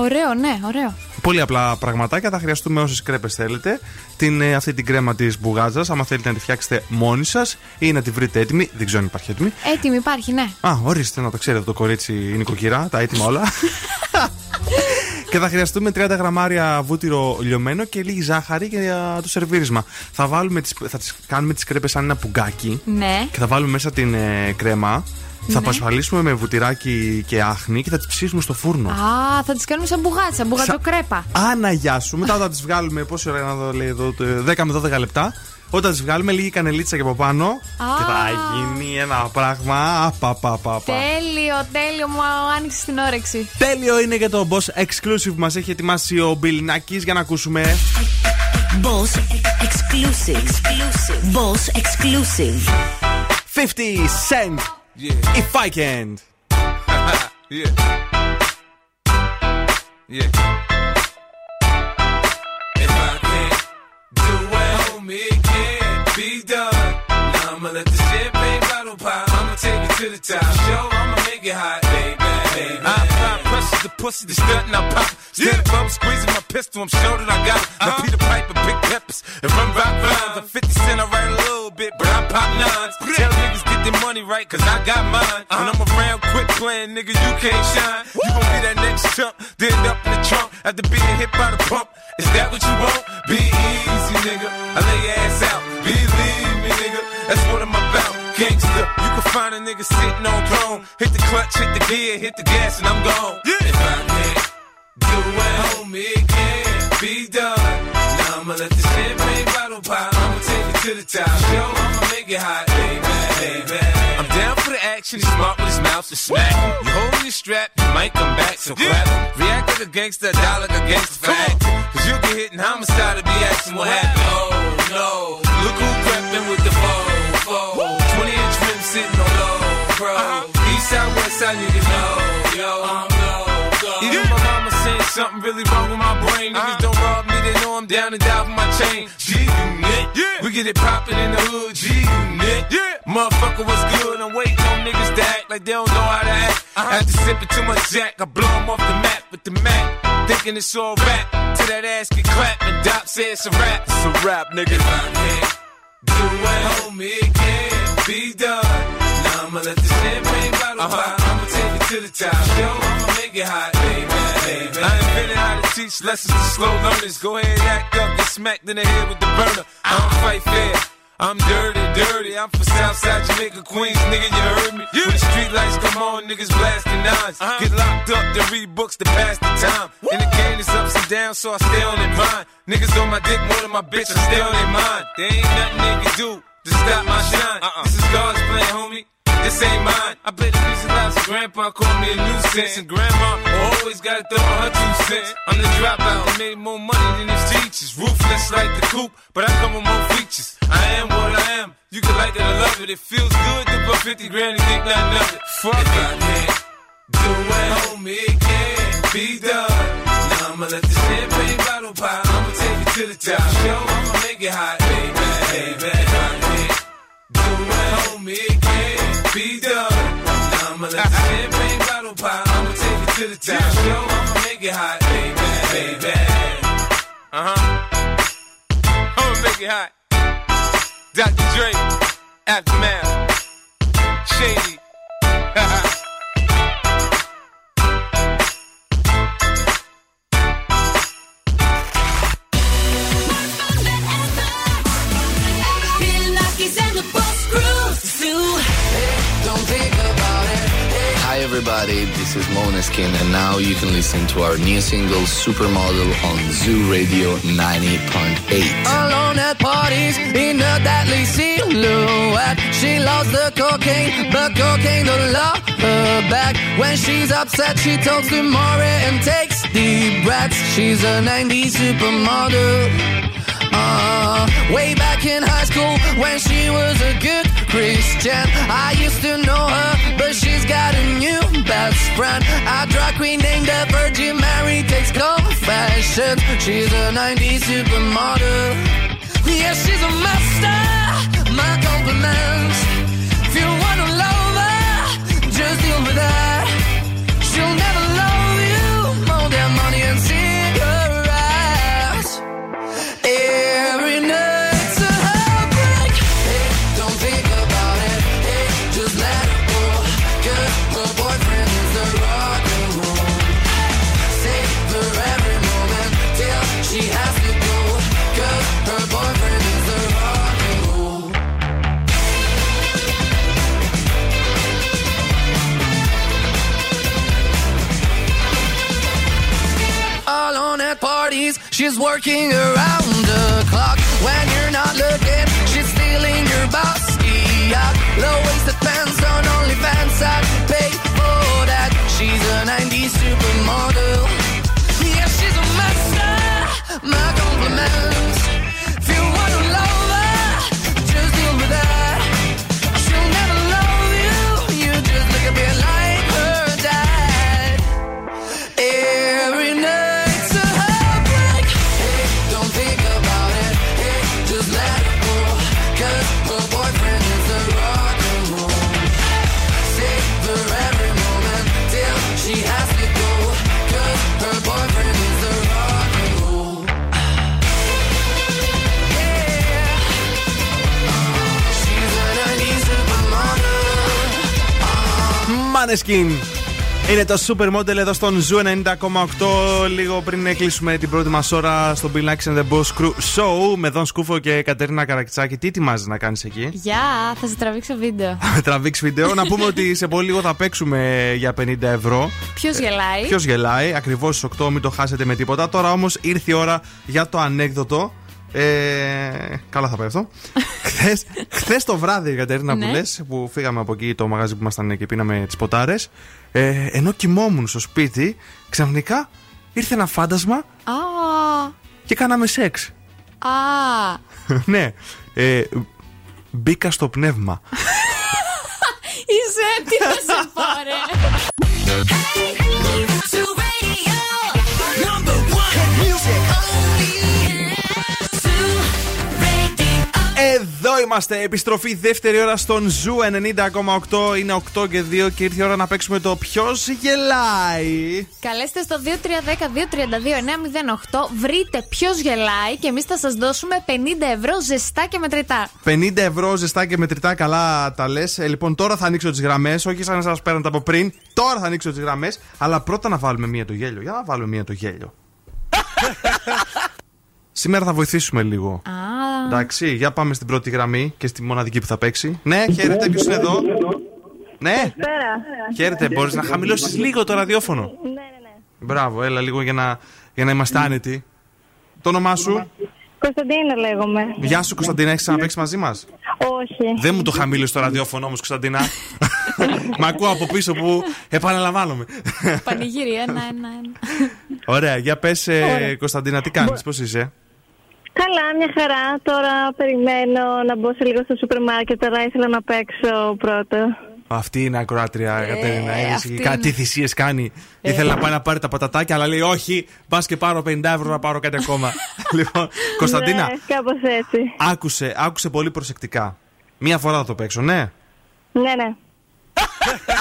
Ωραίο, ναι, ωραίο. Πολύ απλά πραγματάκια. Θα χρειαστούμε όσες κρέπες θέλετε. Την, ε, αυτή την κρέμα της μπουγάτσα, άμα θέλετε να τη φτιάξετε μόνοι σας ή να τη βρείτε έτοιμη. Δεν ξέρω αν υπάρχει έτοιμη. Έτοιμη υπάρχει, ναι. Α, ορίστε να το ξέρετε το κορίτσι η νοικοκυρά, τα έτοιμα όλα. [laughs] και θα χρειαστούμε 30 γραμμάρια βούτυρο λιωμένο και λίγη ζάχαρη για το σερβίρισμα. Θα, βάλουμε τις, θα τις κάνουμε τις κρέπες σαν ένα πουγκάκι Ναι. και θα βάλουμε μέσα την ε, κρέμα. Θα Ναι. πασφαλίσουμε με βουτυράκι και άχνη και θα τις ψήσουμε στο φούρνο. Α, θα τις κάνουμε σαν μπουγάτσα, μπουγατζοκρέπα. Άνα, γεια σου. Μετά θα τις βγάλουμε. Πόση ώρα να δω, λέει εδώ, το 10 με 12 λεπτά. Όταν τις βγάλουμε, λίγη κανελίτσα και από πάνω. Και θα γίνει ένα πράγμα. Απαπαπαπα. Τέλειο, τέλειο, μου άνοιξε την όρεξη. Τέλειο είναι και το Boss Exclusive που μας έχει ετοιμάσει ο Bill Nackis για να ακούσουμε. Boss exclusive. exclusive. Boss exclusive. 50 Cent. If I can. [laughs] yeah. Yeah. It, can't be done. Now I'ma let the champagne bottle pop. I'ma take it to the top. Show, I'ma make it hot, baby. baby. To pussy, the stunt and I pop. Stand above, squeezing my pistol, I'm sure that I got it. Now uh-huh. Peter Piper, big peppers, and run rock rhymes. I'm 50 cent, I write a little bit, but I pop nines. Tell niggas get their money right, cause I got mine. Uh-huh. When I'm around, quit playing, nigga, you can't shine. You gon' be that next chump, then up in the trunk after being hit by the pump. Is that what you want? Be easy, nigga. I lay your ass out. Believe me, nigga. That's what I'm about. Gangsta, you can find a nigga sitting on throne. Hit the clutch, hit the gear, hit the gas, and I'm gone. Yeah. If I can't do it, homie, it can't be done. Now I'ma let the champagne bottle pop. I'ma take it to the top. Show, I'ma make it hot, baby, baby. I'm down for the action. He's smart with his mouth to smack. You hold your strap, you might come back, so clap. React like a gangster, die like a gangster for acting. Cause you get hit in homicide to be asking what happened. Oh no, look who crept with the foe, low, bro. East side, west side, niggas know, yo, I'm low, go. Even my mama saying something really wrong with my brain. Niggas uh-huh. don't rob me, they know I'm down and die for my chain. G unit, yeah. we get it poppin' in the hood. G unit, yeah. Motherfucker, what's good? I'm waiting on niggas to act like they don't know how to act. Uh-huh. After sipping too much Jack, I blow 'em off the map with the Mac. Thinking it's all rap. Till that ass get clapped and Doc say it's a rap. It's a rap, nigga. If I can't do it, homie, it can't be done. I'ma let the champagne bottle pop. I'ma take it to the top. Yo, I'ma make it hot, baby, baby. I invented how to teach lessons to slow learners. Go ahead, act up, get smacked in the head with the burner. I don't fight fair. I'm dirty, dirty. I'm from Southside Jamaica, Queens, nigga. You heard me? When the street lights come on, niggas blasting nines. Uh-huh. Get locked up, then read books to pass the time. In the game, it's ups and downs, so I stay on their mind. Niggas on my dick more than my bitch, I stay on their mind. There ain't nothing they can do to stop my shine. Uh-uh. This is God's plan, homie. This ain't mine. I bet the music loud, so grandpa called me a nuisance. And grandma always gotta throw her two cents. I'm the dropout, I made more money than his teachers. Ruthless like the coop, but I come with more features. I am what I am. You can like it or love it. It feels good to put 50 grand and think nothing of it. Fuck if I can't do it, homie, it can't be done. Now I'ma let the champagne bottle pop. I'ma take it to the top. Show, I'ma make it hot, baby, baby. If I can't do it, homie, it can't be done. I'ma let the champagne bottle pop. I'ma take it to the top. Show, I'ma make it hot, baby, baby. Uh huh. I'ma make it hot. Dr. Dre, Aftermath, Shady. Everybody, this is Moneskin, and now you can listen to our new single Supermodel on Zoo Radio 90.8. Alone at parties in a deadly silhouette. She loves the cocaine, but cocaine don't love her back. When she's upset, she talks to Maury and takes deep breaths. She's a 90s supermodel. Uh, way back in high school when she was a good Christian. I used to know her, but she's got a new best friend. A drag queen named the Virgin Mary takes confessions. She's a 90s supermodel. Yeah, she's a master. My compliments. If you wanna love her, just deal with her. She's working around the clock. When you're not looking, she's stealing your boss. Yeah, low waisted pants on OnlyFans. I'd pay for that. She's a 90s supermodel. Yeah, she's a master. My Maneskin. Είναι το Supermodel εδώ στον Zoo 90,8. Λίγο πριν κλείσουμε την πρώτη μας ώρα στο Bill Nax and the Boss Crew Show με Δον Σκούφο και Κατερίνα Καρακιτσάκη. Τι ετοιμάζεις να κάνεις εκεί; Γεια, θα σε τραβήξω βίντεο. Με [laughs] τραβήξεις βίντεο. να πούμε ότι σε πολύ λίγο θα παίξουμε για 50 ευρώ. Ποιος γελάει; Ποιος γελάει, ακριβώς στις 8, μην το χάσετε με τίποτα. Τώρα όμως ήρθε η ώρα για το ανέκδοτο. Ε, καλά θα πάει αυτό. [laughs] Χθες το βράδυ, Κατερίνα, που Ναι. λες, που φύγαμε από εκεί το μαγαζί που ήμασταν και πίναμε τις ποτάρες. Ε, ενώ κοιμόμουν στο σπίτι, ξαφνικά ήρθε ένα φάντασμα Α, και κάναμε σεξ. α. [laughs] ναι. Ε, μπήκα στο πνεύμα. [laughs] Είσαι, τι να σε πω, Εδώ είμαστε, επιστροφή δεύτερη ώρα στον Zoo 90,8. Είναι 8 και 2 και ήρθε η ώρα να παίξουμε το ποιος γελάει. Καλέστε στο 2310-232-908. Βρείτε ποιος γελάει και εμείς θα σας δώσουμε 50 ευρώ ζεστά και μετρητά. 50 ευρώ ζεστά και μετρητά, καλά τα λες. λοιπόν, τώρα θα ανοίξω τις γραμμές. Όχι σαν να μας παίρνετε από πριν. Τώρα θα ανοίξω τις γραμμές. Αλλά πρώτα να βάλουμε μία το γέλιο. Για να βάλουμε μία το γέλιο. [laughs] Σήμερα θα βοηθήσουμε λίγο. Α, Εντάξει, για πάμε στην πρώτη γραμμή και στη μοναδική που θα παίξει. Ναι, χαίρετε, ποιος είναι εδώ; Ναι, χαίρετε, μπορείς να χαμηλώσεις λίγο το ραδιόφωνο; Ναι, ναι, ναι. Μπράβο, έλα λίγο για να, για να είμαστε άνετοι. Το όνομά σου; Κωνσταντίνα λέγομαι. Γεια σου, Κωνσταντίνα, έχεις ξαναπέξει μαζί μας; Όχι. Δεν μου το χαμήλωσε το ραδιόφωνο όμως, Κωνσταντίνα. [laughs] Μ' ακούω από πίσω που επαναλαμβάνομαι. πανηγύρι, ένα, ένα, ένα. Ωραία, για πες, Ωραία. Κωνσταντίνα, τι κάνεις, πώς είσαι; Καλά, μια χαρά. Τώρα περιμένω να μπω σε λίγο στο σούπερ μάρκετ. Τώρα ήθελα να παίξω πρώτα. Αυτή είναι ακροάτρια, Κατερίνα. Είδες, αυτή κάτι είναι. θυσίες κάνει. Ήθελε να πάει να πάρει τα πατατάκια, αλλά λέει όχι, πα και πάρω 50 ευρώ να πάρω κάτι ακόμα. [laughs] λοιπόν, Κωνσταντίνα, Ναι, κάπως έτσι. άκουσε, άκουσε πολύ προσεκτικά. Μία φορά θα το παίξω, ναι; Ναι, ναι. [laughs]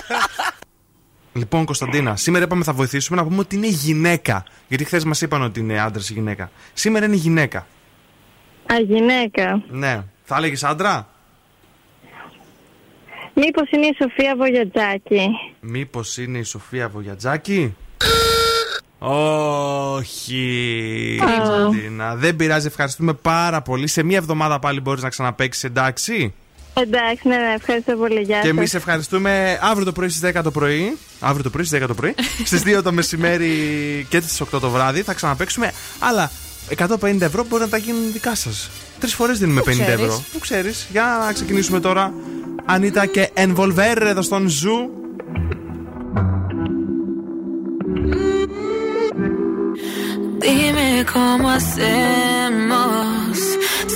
Λοιπόν, Κωνσταντίνα, σήμερα είπαμε θα βοηθήσουμε να πούμε ότι είναι γυναίκα. Γιατί χθες μας είπαν ότι είναι άντρας ή γυναίκα. Σήμερα είναι γυναίκα. Α, γυναίκα. Ναι. Θα έλεγες άντρα; Μήπως είναι η Σοφία Βογιατζάκη. Μήπως είναι η Σοφία Βογιατζάκη; Όχι, Δεν πειράζει, ευχαριστούμε πάρα πολύ. Σε μία εβδομάδα πάλι μπορείς να ξαναπαίξεις, εντάξει; Εντάξει, ναι, ναι, ευχαριστώ πολύ. Γεια και εμείς ευχαριστούμε αύριο το πρωί στις 10 το πρωί. Αύριο το πρωί στις 10 το πρωί. [laughs] στις 2 το μεσημέρι και στις 8 το βράδυ θα ξαναπαίξουμε. Αλλά 150 ευρώ μπορεί να τα γίνουν δικά σας. Τρεις φορές δίνουμε 50 ξέρεις; ευρώ. Πού ξέρεις; Για να ξεκινήσουμε τώρα. Anitta και Envolver εδώ στον Zoo. Dime cómo hacemos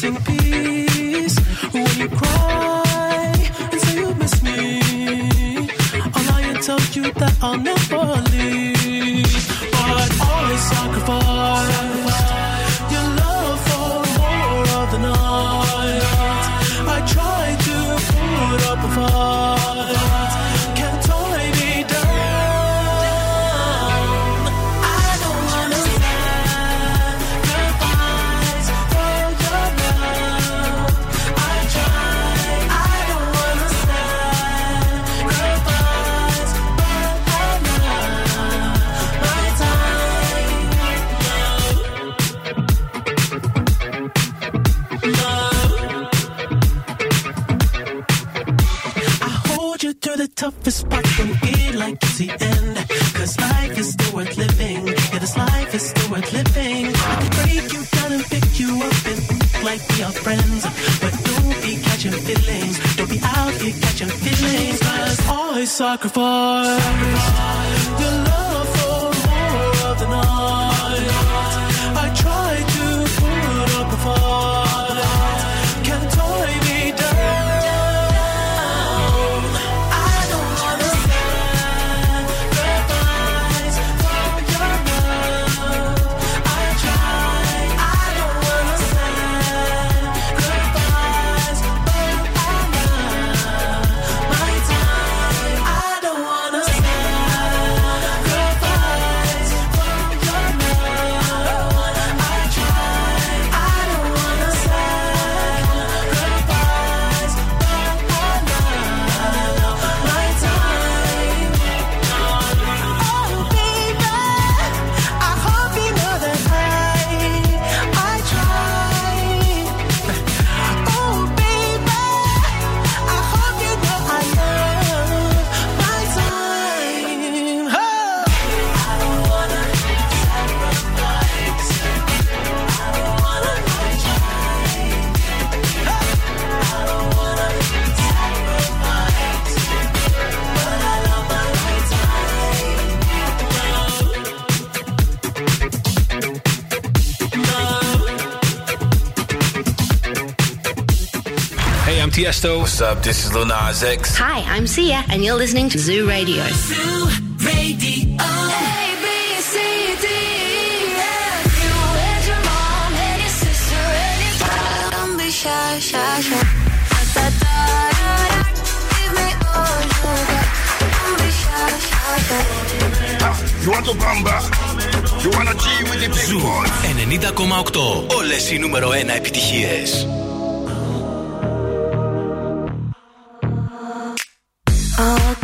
sing a piece. Tiesto. What's up? This is Lil Nas X. Hi, I'm Sia, and you're listening to Zoo Radio. Zoo Radio. Don't be shy, shy, shy. Da, da, da, da. Give me all you got. Don't be shy, shy, shy. You want to bamba? You wanna G with the big Ζου boys? 90,8. Όλες οι νούμερο 1 επιτυχίες.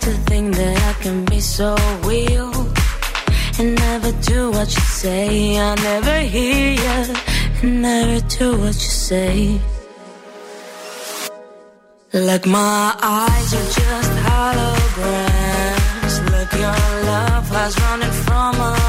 to think that I can be so real and never do what you say. I never hear you and never do what you say. Like my eyes are just holograms. Look, your love was running from my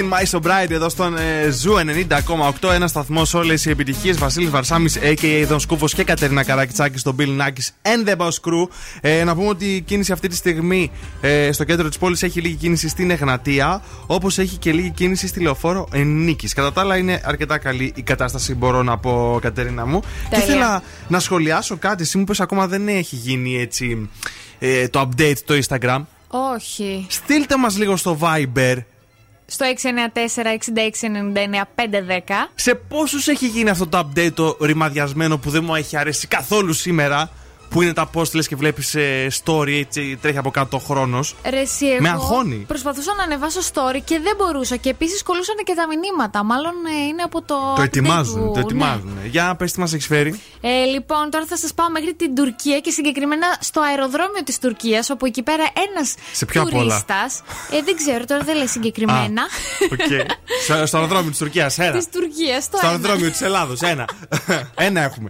Joan, Twist in My Sobriety εδώ στον ε, Zoo 90,8. Ένας σταθμός όλες οι επιτυχίες. Βασίλης Βαρσάμι, a.k.a. Δον Σκούφο και Κατερίνα Καρακιτσάκη στον Bill Nackis and the Boss Crew. Ε, να πούμε ότι η κίνηση αυτή τη στιγμή ε, στο κέντρο της πόλης έχει λίγη κίνηση στην Εγνατία, όπως έχει και λίγη κίνηση στη λεωφόρο Νίκης. Κατά τα άλλα, είναι αρκετά καλή η κατάσταση, μπορώ να πω, Κατερίνα μου. Και Τέλεια. ήθελα να σχολιάσω κάτι. Εσύ μου είπες ακόμα δεν έχει γίνει έτσι ε, το update το Instagram. Όχι. Στείλτε μας λίγο στο Viber Στο 694-6699-510. σε πόσους έχει γίνει αυτό το update το ρημαδιασμένο που δεν μου έχει αρέσει καθόλου σήμερα που είναι τα post λες και βλέπεις ε, story έτσι τρέχει από κάτω ο χρόνος Ρε, εσύ, εγώ Με αγχώνει. Προσπαθούσα να ανεβάσω story και δεν μπορούσα. Και επίσης κολούσαν και τα μηνύματα. Μάλλον ε, είναι από το. το update ετοιμάζουν, του- το ετοιμάζουν. Για πες τι μας έχεις φέρει Ε, λοιπόν, τώρα θα σας πάω μέχρι την Τουρκία και συγκεκριμένα στο αεροδρόμιο της Τουρκίας, όπου εκεί πέρα ένας Σε ποιο απ' όλα; τουρίστα. Ε, δεν ξέρω, τώρα δεν λέει συγκεκριμένα. Οκ. στο, στο αεροδρόμιο της Τουρκίας ένα Της Τουρκίας, Στο αεροδρόμιο της Ελλάδος ένα [laughs] Ένα έχουμε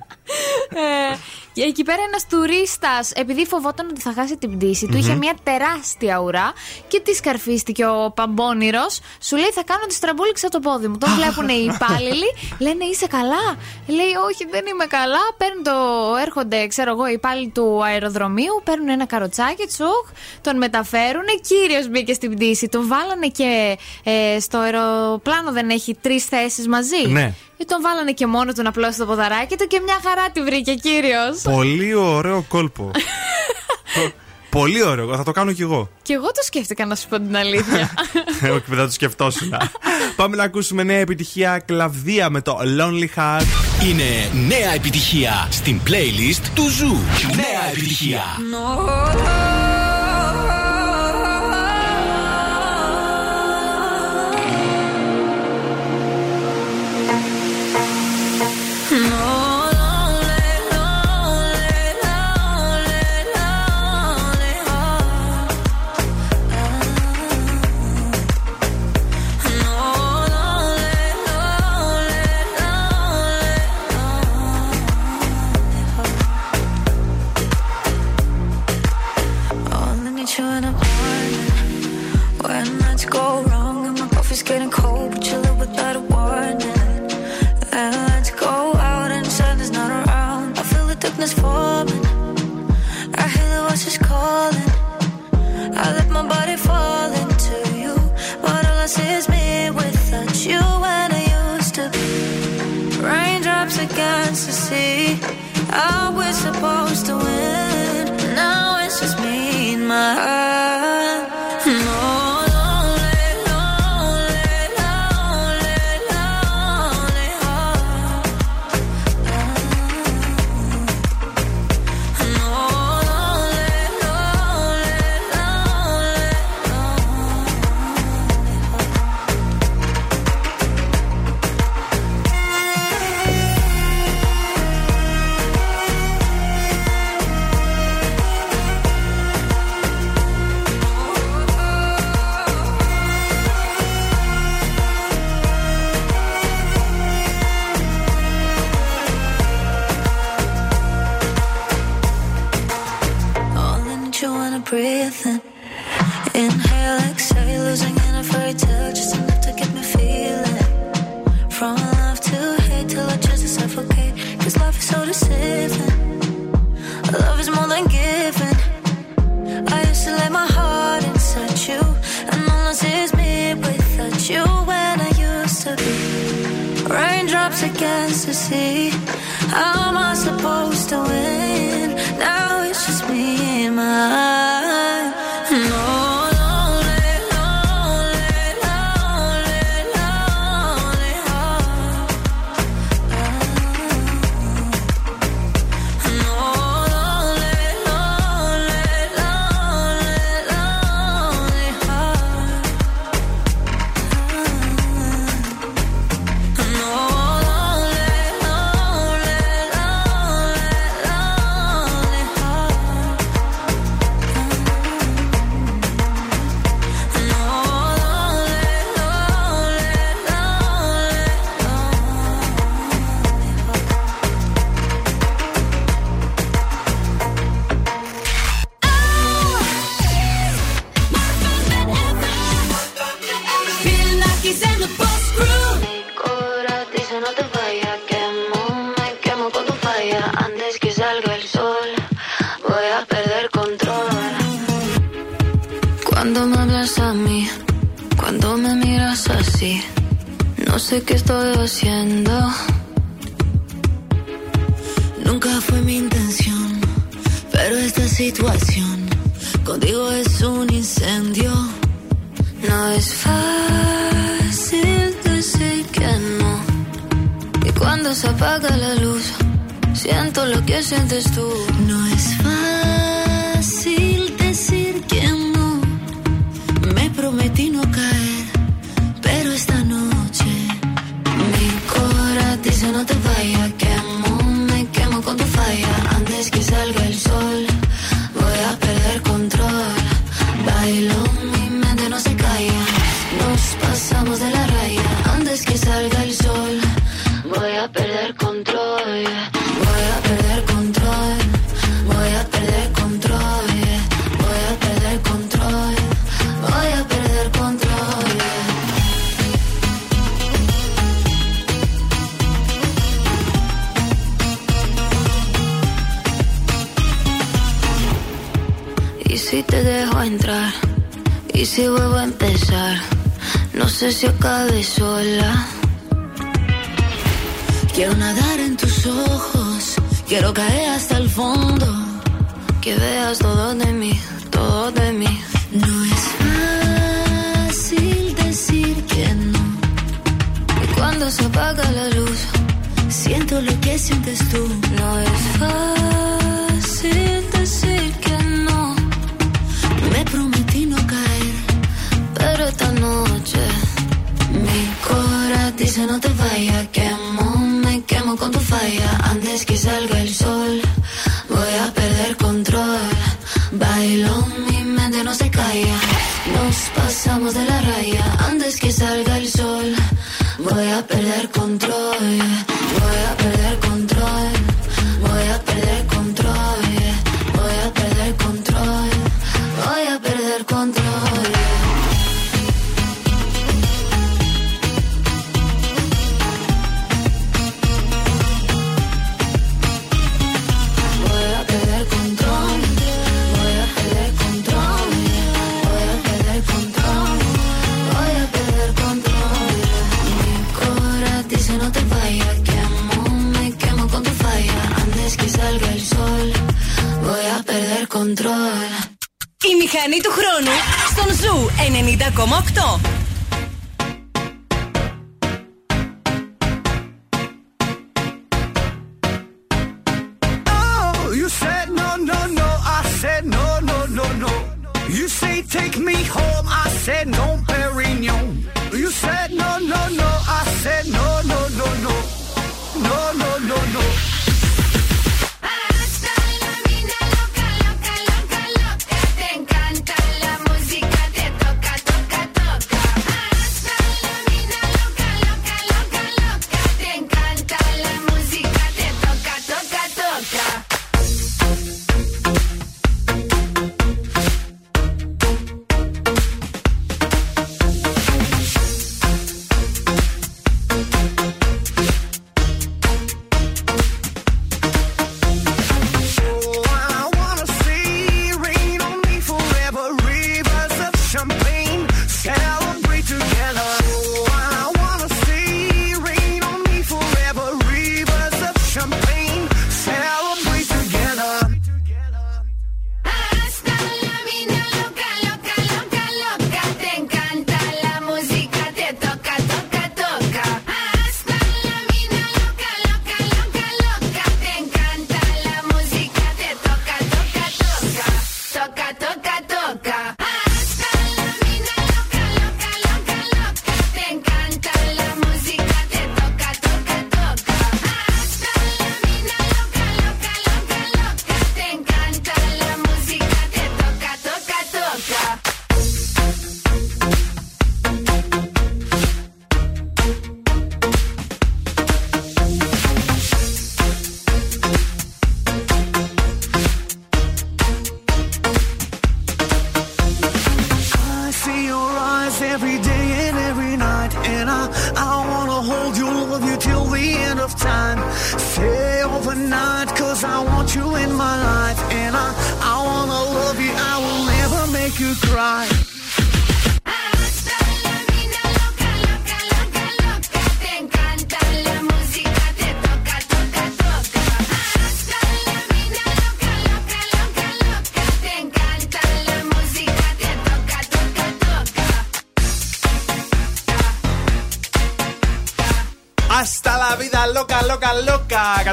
Ε, και εκεί πέρα ένας τουρίστας, επειδή φοβόταν ότι θα χάσει την πτήση του, Μμμ. είχε μια τεράστια ουρά και τη σκαρφίστηκε ο παμπόνηρος. Σου λέει: Θα κάνω ότι στραμπούληξα το πόδι μου. Τον βλέπουν οι υπάλληλοι, [laughs] λένε: Είσαι καλά; Λέει: Όχι, δεν είμαι καλά. Παίρνουν το, έρχονται, ξέρω εγώ, οι υπάλληλοι του αεροδρομίου, παίρνουν ένα καροτσάκι, τσουχ, τον μεταφέρουν. Κύριος μπήκε στην πτήση. Τον βάλανε και ε, στο αεροπλάνο δεν έχει τρεις θέσεις μαζί. Ναι. Και τον βάλανε και μόνο του να πλώσει το ποδαράκι του και μια χαρά τη βρήκε κύριος. Πολύ ωραίο κόλπο Το- Πολύ ωραίο, θα το κάνω κι εγώ Και εγώ το σκέφτηκα να σου πω την αλήθεια. Όχι, δεν θα το σκεφτόσουν. Πάμε να ακούσουμε νέα επιτυχία κλαβδία με το Lonely Heart. Είναι νέα επιτυχία στην playlist του Ζου. Νέα επιτυχία. Only Nights go wrong and my coffee's getting cold But you live without a warning. And lights go out and sun is not around. I feel the darkness forming I hear the voices calling. I let my body fall into you. But all I see is me without you when I used to be. Raindrops against the sea. Are we supposed to win? Now it's just me and my heart breathing in.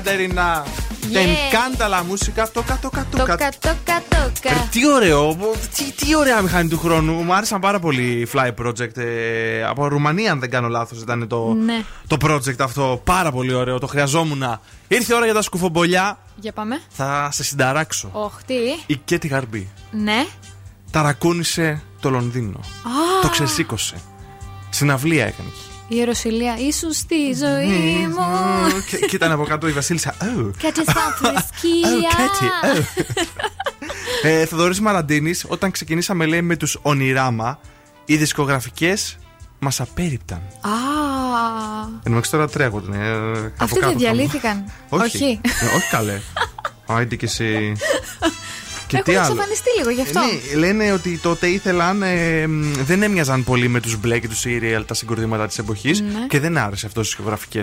Κατερίνα. Yeah. Δεν κάντα la música, τόκα, τόκα, τόκα. Τόκα, τόκα, τόκα. Τι ωραίο, τι, τι ωραία μηχανή του χρόνου. Μου άρεσαν πάρα πολύ οι Fly Project. ε, από Ρουμανία, αν δεν κάνω λάθος, ήταν το, Ναι. το project αυτό. Πάρα πολύ ωραίο, το χρειαζόμουν. Ήρθε η ώρα για τα σκουφομπολιά. Για πάμε. Θα σε συνταράξω. Οχ, τι. Η Κέτι Γαρμπή Ναι. ταρακούνησε το Λονδίνο. Α. Το ξεσήκωσε. Συναυλία έκανε. Η Ιεροσιλία, ήσουν στη ζωή μου. και, και ήταν από κάτω η Βασίλισσα. Oh. Κάτι σαν θρησκεία. Κάτι. ε, Θοδωρής Μαραντίνης, όταν ξεκινήσαμε λέει με τους Ονειράμα, οι δισκογραφικές μας απέριπταν. Α, Εν μεταξύ τώρα τρέχουν. Ε, από αυτοί κάτω δεν διαλύθηκαν. Όχι. Ε, όχι καλέ. Άιντε και εσύ. [laughs] Και τι Έχουν άλλο; εξαφανιστεί λίγο γι' αυτό. Ναι, λένε ότι τότε ήθελαν. ε, μ, δεν έμοιαζαν πολύ με τους μπλε και τους Serial τα συγκροτήματα της εποχής Ναι. και δεν άρεσε αυτό στις δισκογραφικέ.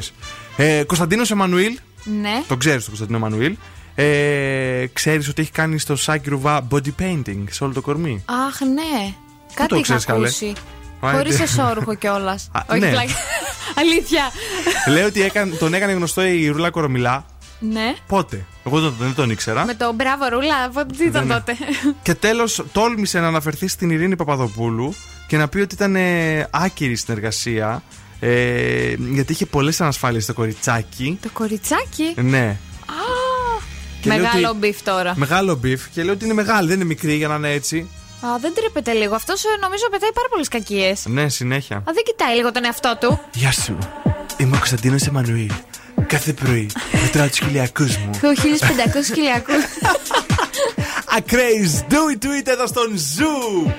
Ε, Κωνσταντίνος Εμμανουήλ, Ναι. τον ξέρεις τον Κωνσταντίνο Εμμανουήλ. Ε, ξέρεις ότι έχει κάνει στο Σάκη Ρουβά body painting σε όλο το κορμί; Αχ, ναι. Κάτι το είχα ξέρεις, καλέ; ακούσει. Α, Χωρίς ε, εσόρουχο [laughs] κιόλας. Α, Όχι, ναι. πλάκα. Αλήθεια. Λέει ότι έκανε, τον έκανε γνωστό η Ρούλα Κορομιλά. Ναι. Πότε; Εγώ δεν, δεν τον ήξερα. Με το μπράβο ρούλα, πότε τι ήταν Ναι, ναι. τότε; Και τέλος, τόλμησε να αναφερθεί στην Ειρήνη Παπαδοπούλου και να πει ότι ήταν ε, άκυρη συνεργασία. Ε, γιατί είχε πολλές ανασφάλειες στο κοριτσάκι. Το κοριτσάκι; Ναι. Α, Και λέει Μεγάλο ότι- beef τώρα. Μεγάλο beef και λέει ότι είναι μεγάλη, δεν είναι μικρή για να είναι έτσι. Α, δεν τρέπεται λίγο. Αυτός νομίζω πετάει πάρα πολλές κακίες. Ναι, συνέχεια. Α, δεν κοιτάει λίγο τον εαυτό του. Γεια σου. Είμαι ο Κωνσταντίνος Εμμανουήλ. Κάθε πρωί μετράω τους κοιλιακούς μου. Έχω 1500 κοιλιακούς. Ακραίες, do it, do it εδώ στον Zoo.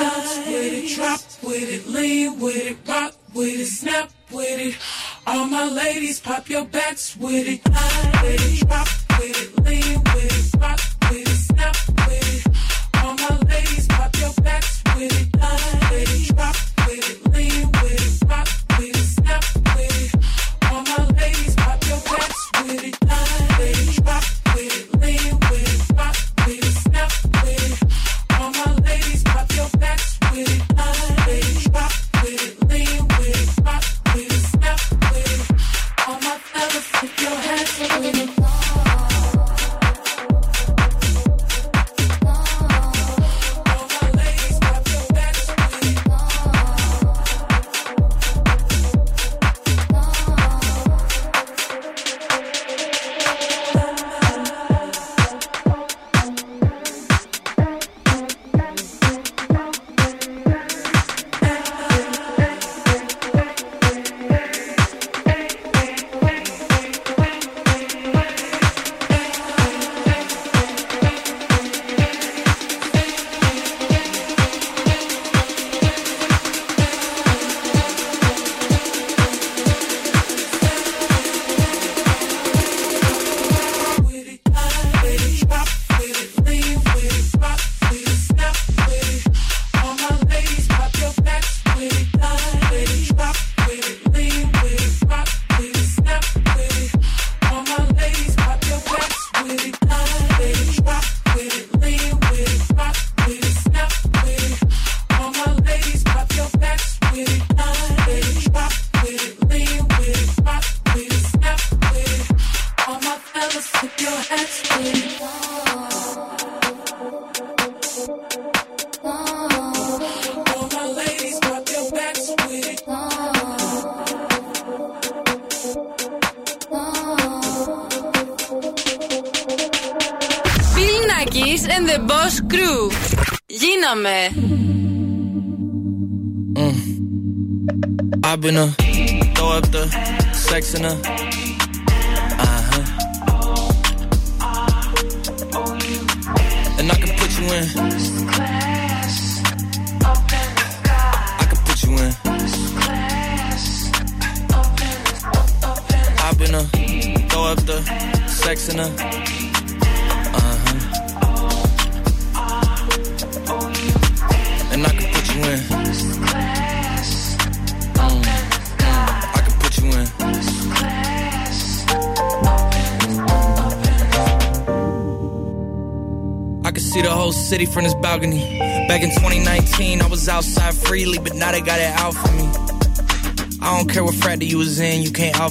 Bounce with it, drop with it, lean with it, rock with it, snap with it. All my ladies, pop your backs with it. Line with it, drop with it, lean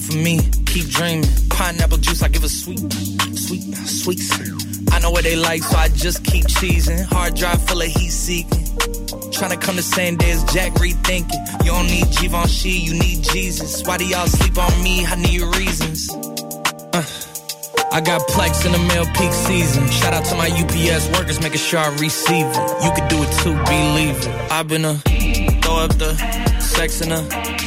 for me. Keep dreaming. Pineapple juice, I give a sweet, sweet, sweet. I know what they like, so I just keep cheesing. Hard drive full of heat seeking. Tryna come the same day as Jack rethinking. You don't need Givenchy, you need Jesus. Why do y'all sleep on me? I need reasons. Uh, I got Plex in the mail peak season. Shout out to my UPS workers, making sure I receive it. You can do it too, believe it. I've been a throw up the sex in a.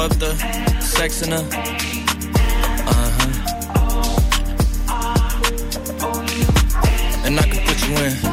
Up the sex in a. Uh huh. And I can put you in.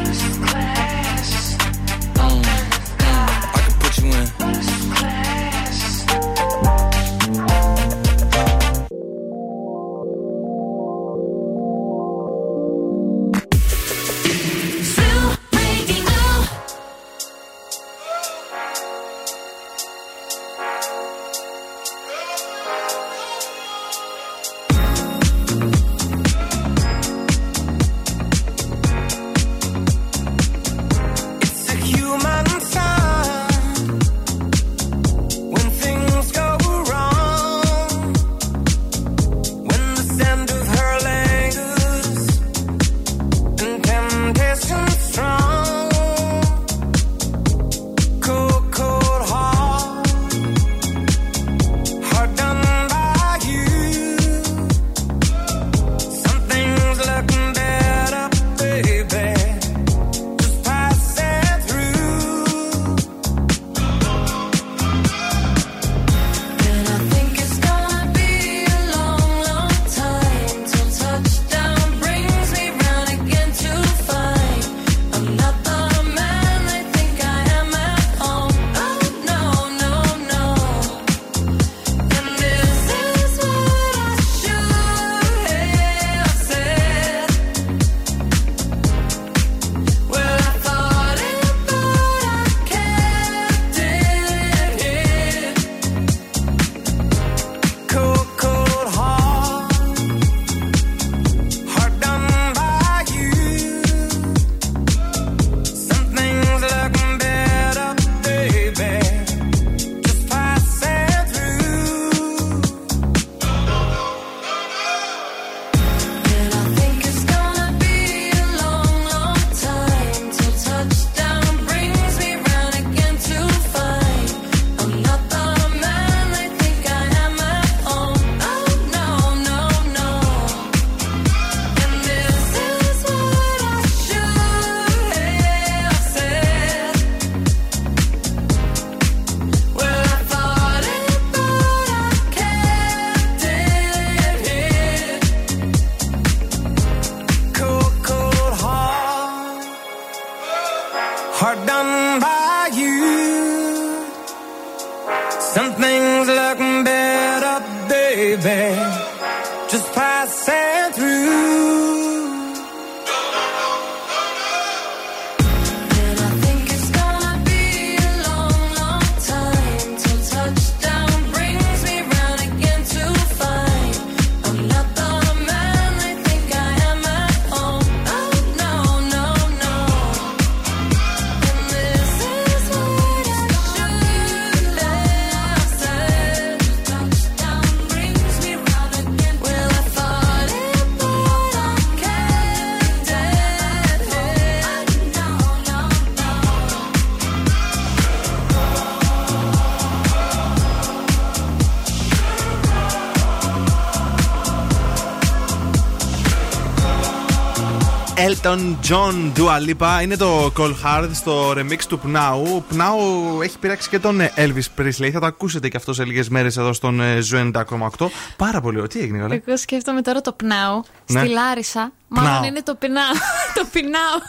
Elton John, Dua Lipa. Είναι το Cold Heart στο remix του Pnau. Pnau έχει πειράξει και τον ε, Elvis Presley. Θα το ακούσετε και αυτός σε λίγες μέρες εδώ στον ε, Zoo 90,8. Πάρα πολύ ωραίο. Τι έγινε, καλέ. Εγώ σκέφτομαι τώρα το Pnau Ναι. στη Λάρισα. Μάλλον Pnau. είναι το πεινάου. [laughs] το πεινάου.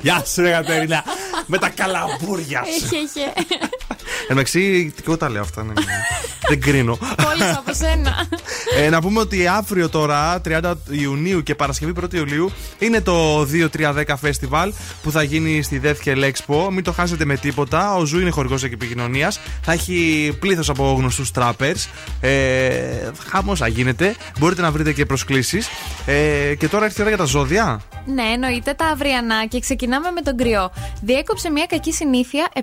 Γεια σου, ρε Κατερίνα. Με τα καλαμπούρια σου. Έχει, έχει. Εν μεταξύ, εγώ τα λέω αυτά. ναι, ναι. Δεν κρίνω. Κόλλησα από σένα. Ε, να πούμε ότι αύριο τώρα, 30 Ιουνίου και Παρασκευή 1η Ιουλίου, είναι το 2310 Festival που θα γίνει στη ΔΕΘ Expo. Μην το χάσετε με τίποτα. Ο Zoo είναι χορηγός επικοινωνίας. Θα έχει πλήθος από γνωστούς trappers. Ε, Χαμός θα γίνεται. Μπορείτε να βρείτε και προσκλήσεις. Ε, και τώρα ήρθε η ώρα για τα ζώδια. Ναι, εννοείται τα αυριανά και ξεκινάμε με τον Κριό. Διέκοψε μια κακή συνήθεια 7.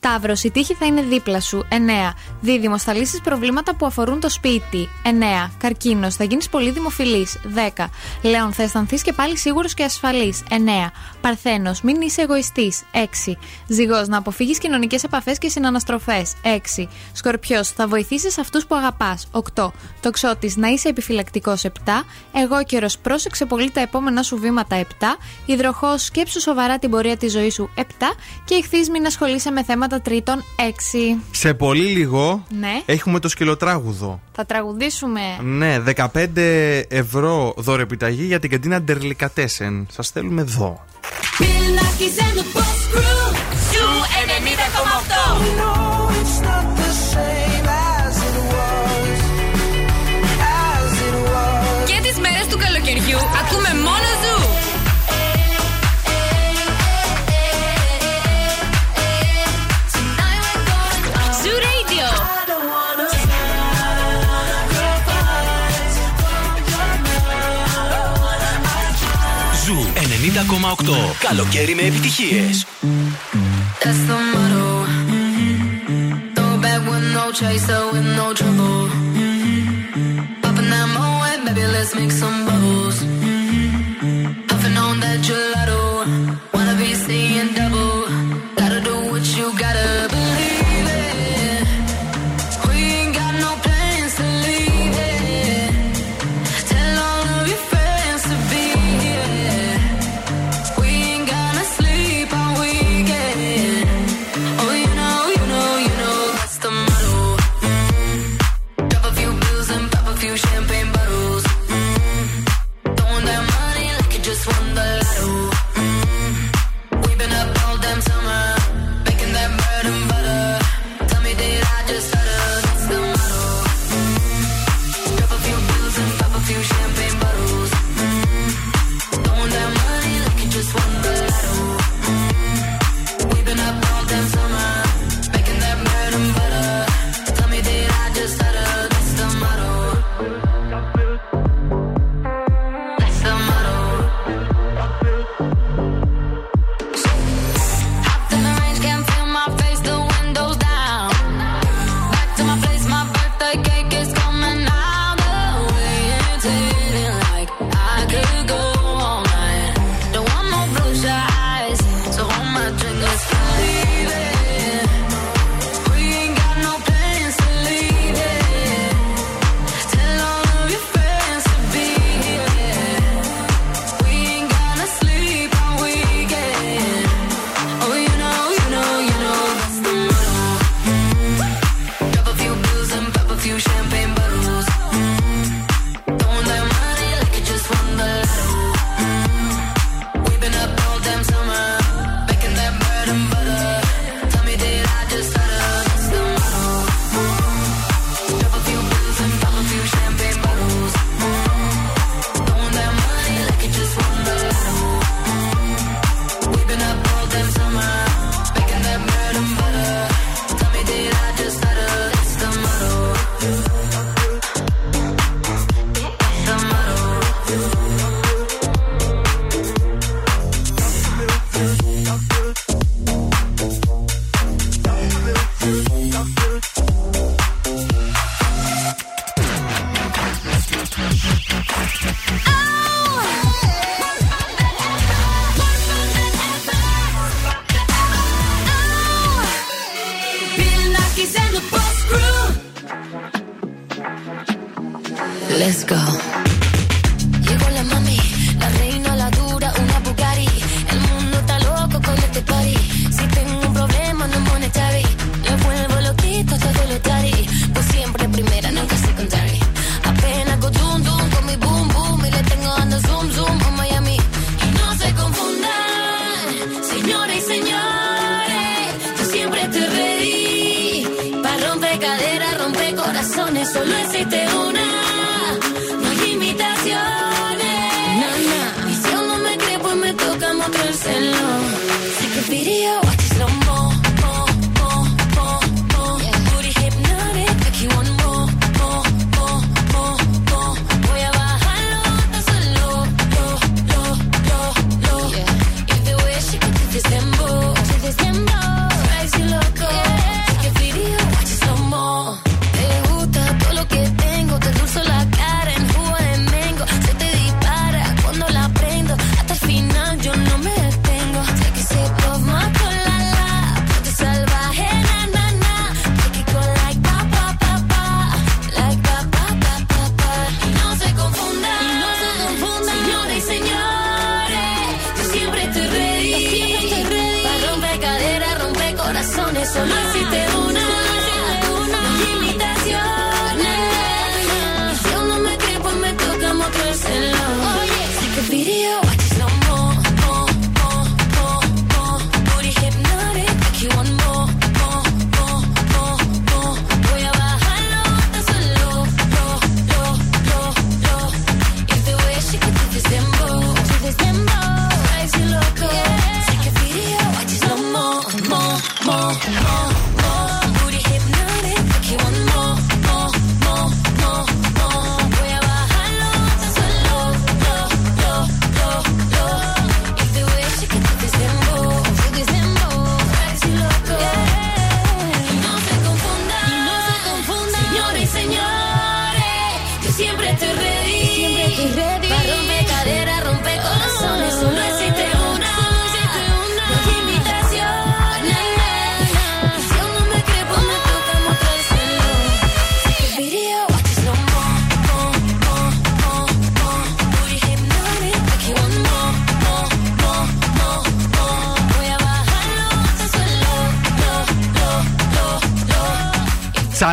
Ταύρος, η τύχη θα είναι δίπλα σου 9. Δίδυμος, θα λύσεις προβλήματα που αφορούν το σπίτι 9. Καρκίνος, θα γίνεις πολύ δημοφιλής 10. Λέων, θα αισθανθείς και πάλι σίγουρος και ασφαλής 9. Παρθένος, μην είσαι εγωιστής 6. Ζυγός, να αποφύγεις κοινωνικές επαφές και συναναστροφές 6. Σκορπιός, θα βοηθήσεις αυτούς που αγαπάς 8. Τοξότης, να είσαι επιφυλακτικός 7. Εγώ καιρο, πρόσεξε πολύ τα επόμενά σου βήματα 7. Υδροχός, σκέψου σοβαρά την πορεία της ζωής σου 7. Και ηχθείς, μην ασχολείσαι με θέματα τρίτων 6. Σε πολύ λίγο Ναι έχουμε το σκυλοτράγουδο. Θα τραγουδήσουμε. Ναι, 15 ευρώ δωρεπιταγή για την καντίνα Ντερλικατέσεν. Σας στέλνουμε εδώ. Καλοκαίρι με επιτυχίες. That's the motto. Throw it back with no chaser, with no trouble. Popping that moe, baby, let's make some bubbles.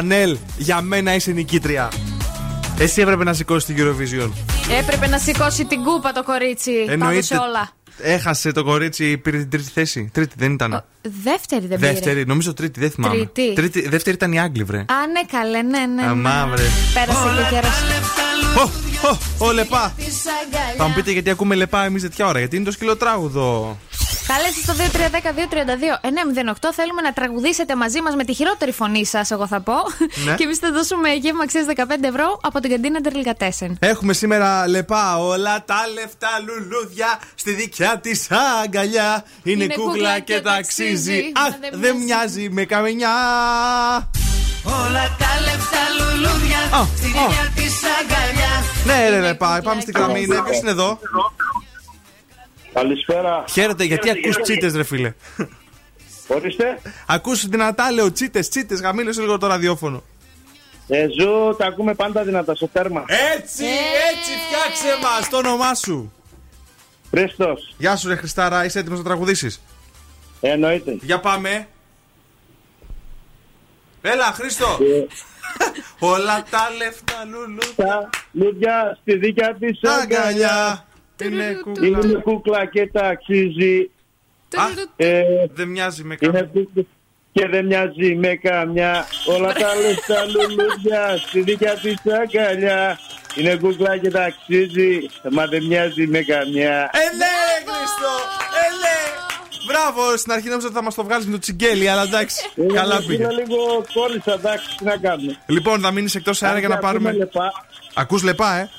Lo. Τσανέλ, για μένα είσαι νικήτρια. Εσύ έπρεπε να σηκώσει την Eurovision. Έπρεπε να σηκώσει την κούπα το κορίτσι. Πάνω σε όλα. Έχασε το κορίτσι, πήρε την τρίτη θέση. Τρίτη δεν ήταν. Δεύτερη δεν πήρε. Δεύτερη, νομίζω τρίτη, δεν θυμάμαι. Τρίτη. δεύτερη ήταν η Άγγλοι, βρε. Α, ναι, καλέ, ναι, ναι. ναι. Αμά, βρε. Πέρασε και καιρός. Ω, ω, ω, λεπά. Θα μου πείτε γιατί ακούμε λεπά εμείς τέτοια ώρα, γιατί είναι το σκυλοτράγουδο. Καλέστε στο 2310-232-908. Θέλουμε να τραγουδήσετε μαζί μας με τη χειρότερη φωνή σας, εγώ θα πω. Ναι. Και εμείς θα δώσουμε γεύμα αξίας 15 ευρώ από την καντίνα Τερλικατέσεν. Έχουμε σήμερα λεπά όλα τα λεφτά λουλούδια στη δικιά της αγκαλιά. Είναι, Είναι κούκλα και ταξίζει. Αχ, δεν δεν μοιάζει με καμενιά. Όλα τα λεφτά λουλούδια Α, στη α. δικιά της αγκαλιά. Ναι, ρε, λεπά, πάμε στην γραμμή. Ναι, ποιος είναι εδώ; Καλησπέρα. Χαίρετε, γιατί ακούς τσίτες ρε φίλε. Ορίστε. Ακούς δυνατά, λέω τσίτες, τσίτες. Γαμήλωσε λίγο το ραδιόφωνο. Ε, ζω, τα ακούμε πάντα δυνατά στο τέρμα. Έτσι, έτσι, φτιάξε μας το όνομά σου. Χρήστος. Γεια σου, ρε Χριστάρα, είσαι έτοιμος να τραγουδήσεις; Ε, εννοείται. Για πάμε. Έλα, Χρήστο. [laughs] Όλα τα λεφτά λουλούδια. Τα λουδιά στη δικιά της αγκαλιά. Είναι κούκλα. Είναι κούκλα και ταξίζει. Ε, Δεν μοιάζει με είναι καμία. κούκλα και δεν μοιάζει με καμιά. Όλα τα λεφτά λουλούδια στη δικιά της αγκαλιά. Είναι κούκλα και ταξίζει. Μα δεν μοιάζει με καμιά. Ελέ, Χρήστο! Ελέ! Μπράβο, στην αρχή νόμιζα ότι θα μας το βγάλεις με το τσιγκέλι, αλλά εντάξει. Ε, Καλά είναι πήγε. λίγο κόλλησα, εντάξει, τι να κάνουμε. Λοιπόν, θα μείνεις εκτός αέρα για να Ακούμε πάρουμε. λεπά. Ακούς Λεπά, ε;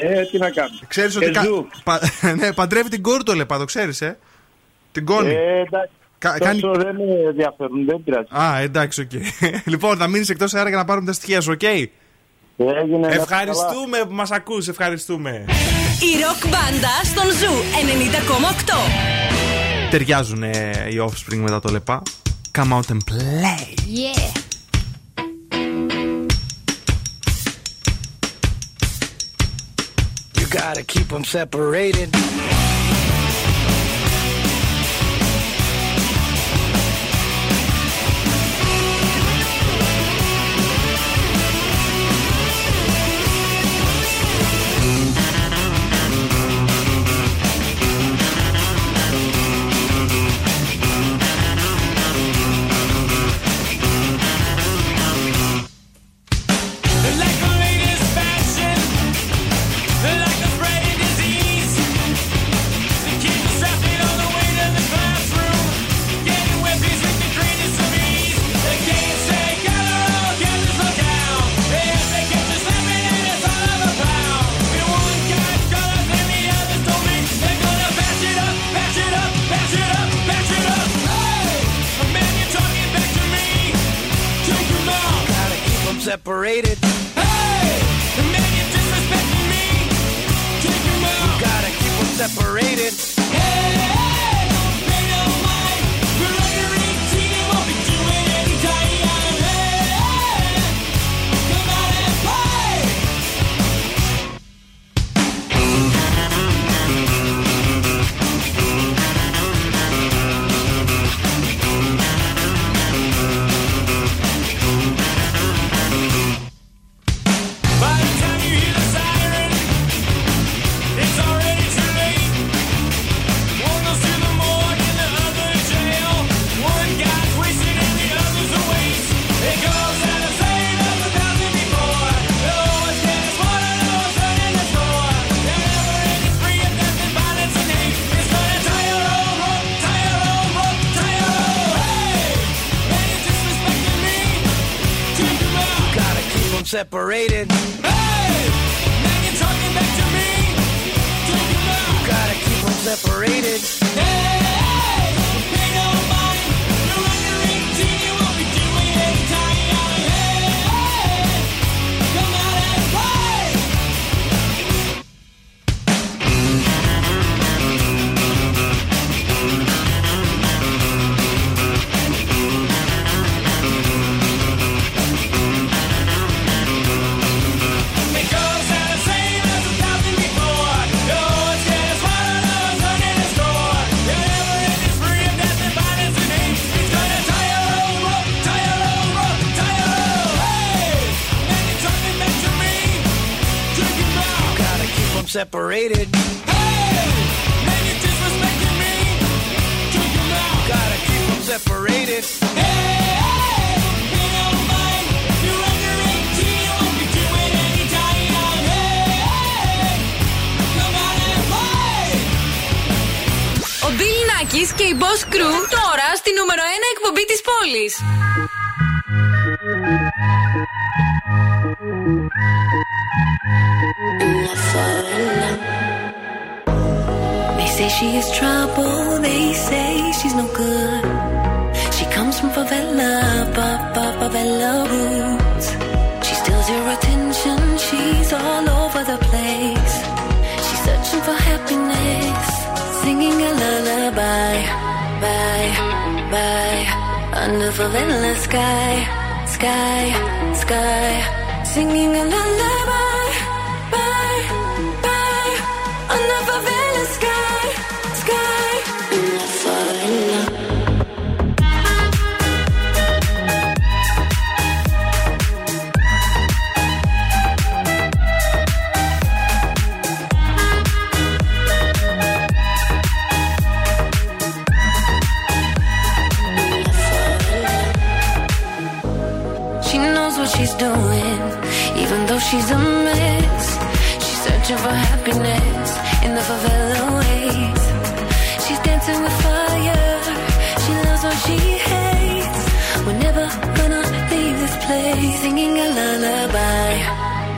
Ε, τι να κάνουμε. Ξέρεις ότι. Και Zoo. Πα... [laughs] ναι, παντρεύει την κόρη του Λεπά, το ξέρεις, ε. Την κόνη. Ε, εντάξει. Κα- Τόσο κάνει- δεν με ενδιαφέρουν, δεν πειράζει. Α, εντάξει, οκ. [laughs] λοιπόν, θα μείνεις εκτός αέρα για να πάρουμε τα στοιχεία σου, οκ; Έγινε, Ευχαριστούμε που μας ακούς, ευχαριστούμε. Η ροκ μπάντα στον Zoo 90,8. Ταιριάζουν οι Offspring μετά το Λεπά. Come out and play. Yeah. Gotta keep them separated. separated. Hey, man, you're disrespecting me. Take them out. You gotta keep them separated.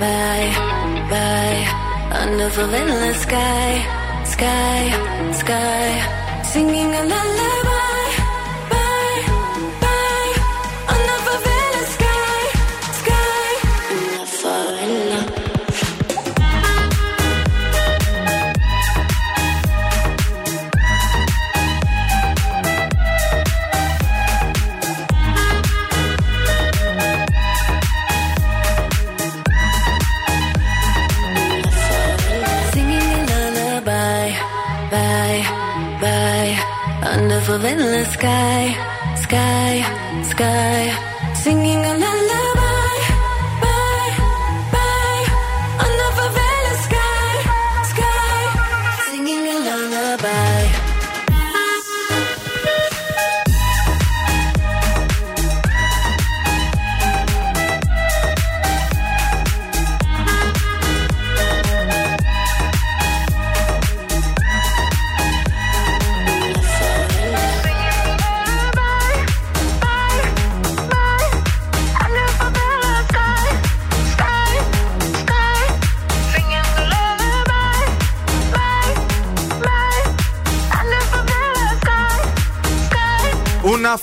Bye, bye, under favela sky, sky, sky. Singing a lullaby,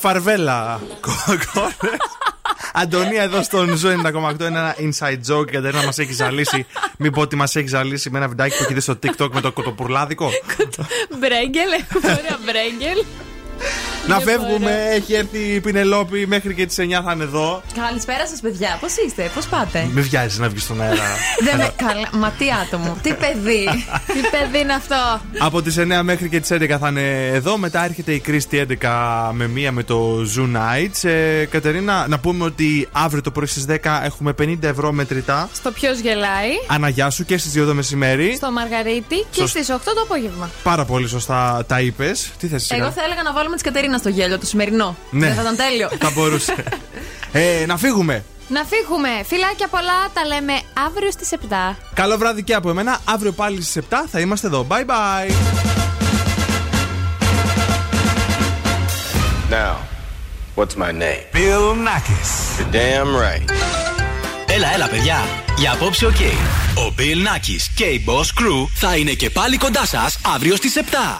φαρβέλα. Κόρε. [laughs] Αντωνία εδώ στον Ζω 90,8 είναι ένα inside joke. Η Κατερίνα μας έχει ζαλίσει. Μην πω ότι μας έχει ζαλίσει με ένα βιντεάκι που έχει δει στο TikTok με το κοτοπουρλάδικο. Μπρέγκελ, έχουμε [laughs] ωραία μπρέγκελ. Να φεύγουμε, έχει έρθει η Πινελόπη μέχρι και τις 9 θα είναι εδώ. Καλησπέρα σας, παιδιά. Πώς είστε, πώς πάτε; Μην βιάζεις να βγεις στον αέρα. [laughs] Δεν με... Καλά, μα τι άτομο, τι παιδί. Τι παιδί είναι αυτό; Από τις 9 μέχρι και τις 11 θα είναι εδώ. Μετά έρχεται η Κρίστη 11 με 1 με το Zoo Nights. Ε, Κατερίνα, να πούμε ότι αύριο το πρωί στις 10 έχουμε 50 ευρώ μετρητά. Στο ποιος γελάει; Αναγιά σου και στις 2 το μεσημέρι. Στο Μαργαρίτη και Σωστ- στις 8 το απόγευμα. Πάρα πολύ σωστά τα είπες. Τι θες Εγώ θα έλεγα να βάλουμε τη Κατερίνα στο γέλιο, το σημερινό. Ναι. Δεν θα ήταν τέλειο. Θα μπορούσε. [laughs] ε, να φύγουμε. Να φύγουμε. Φιλάκια πολλά. Τα λέμε αύριο στις 7. Καλό βράδυ και από εμένα. Αύριο πάλι στις 7 θα είμαστε εδώ. Bye bye. Now, what's my name? Bill Nackis. You're damn right. Έλα, έλα, παιδιά. Για απόψε, οκ. Ο Bill Nackis και η Boss Crew θα είναι και πάλι κοντά σας αύριο στις 7.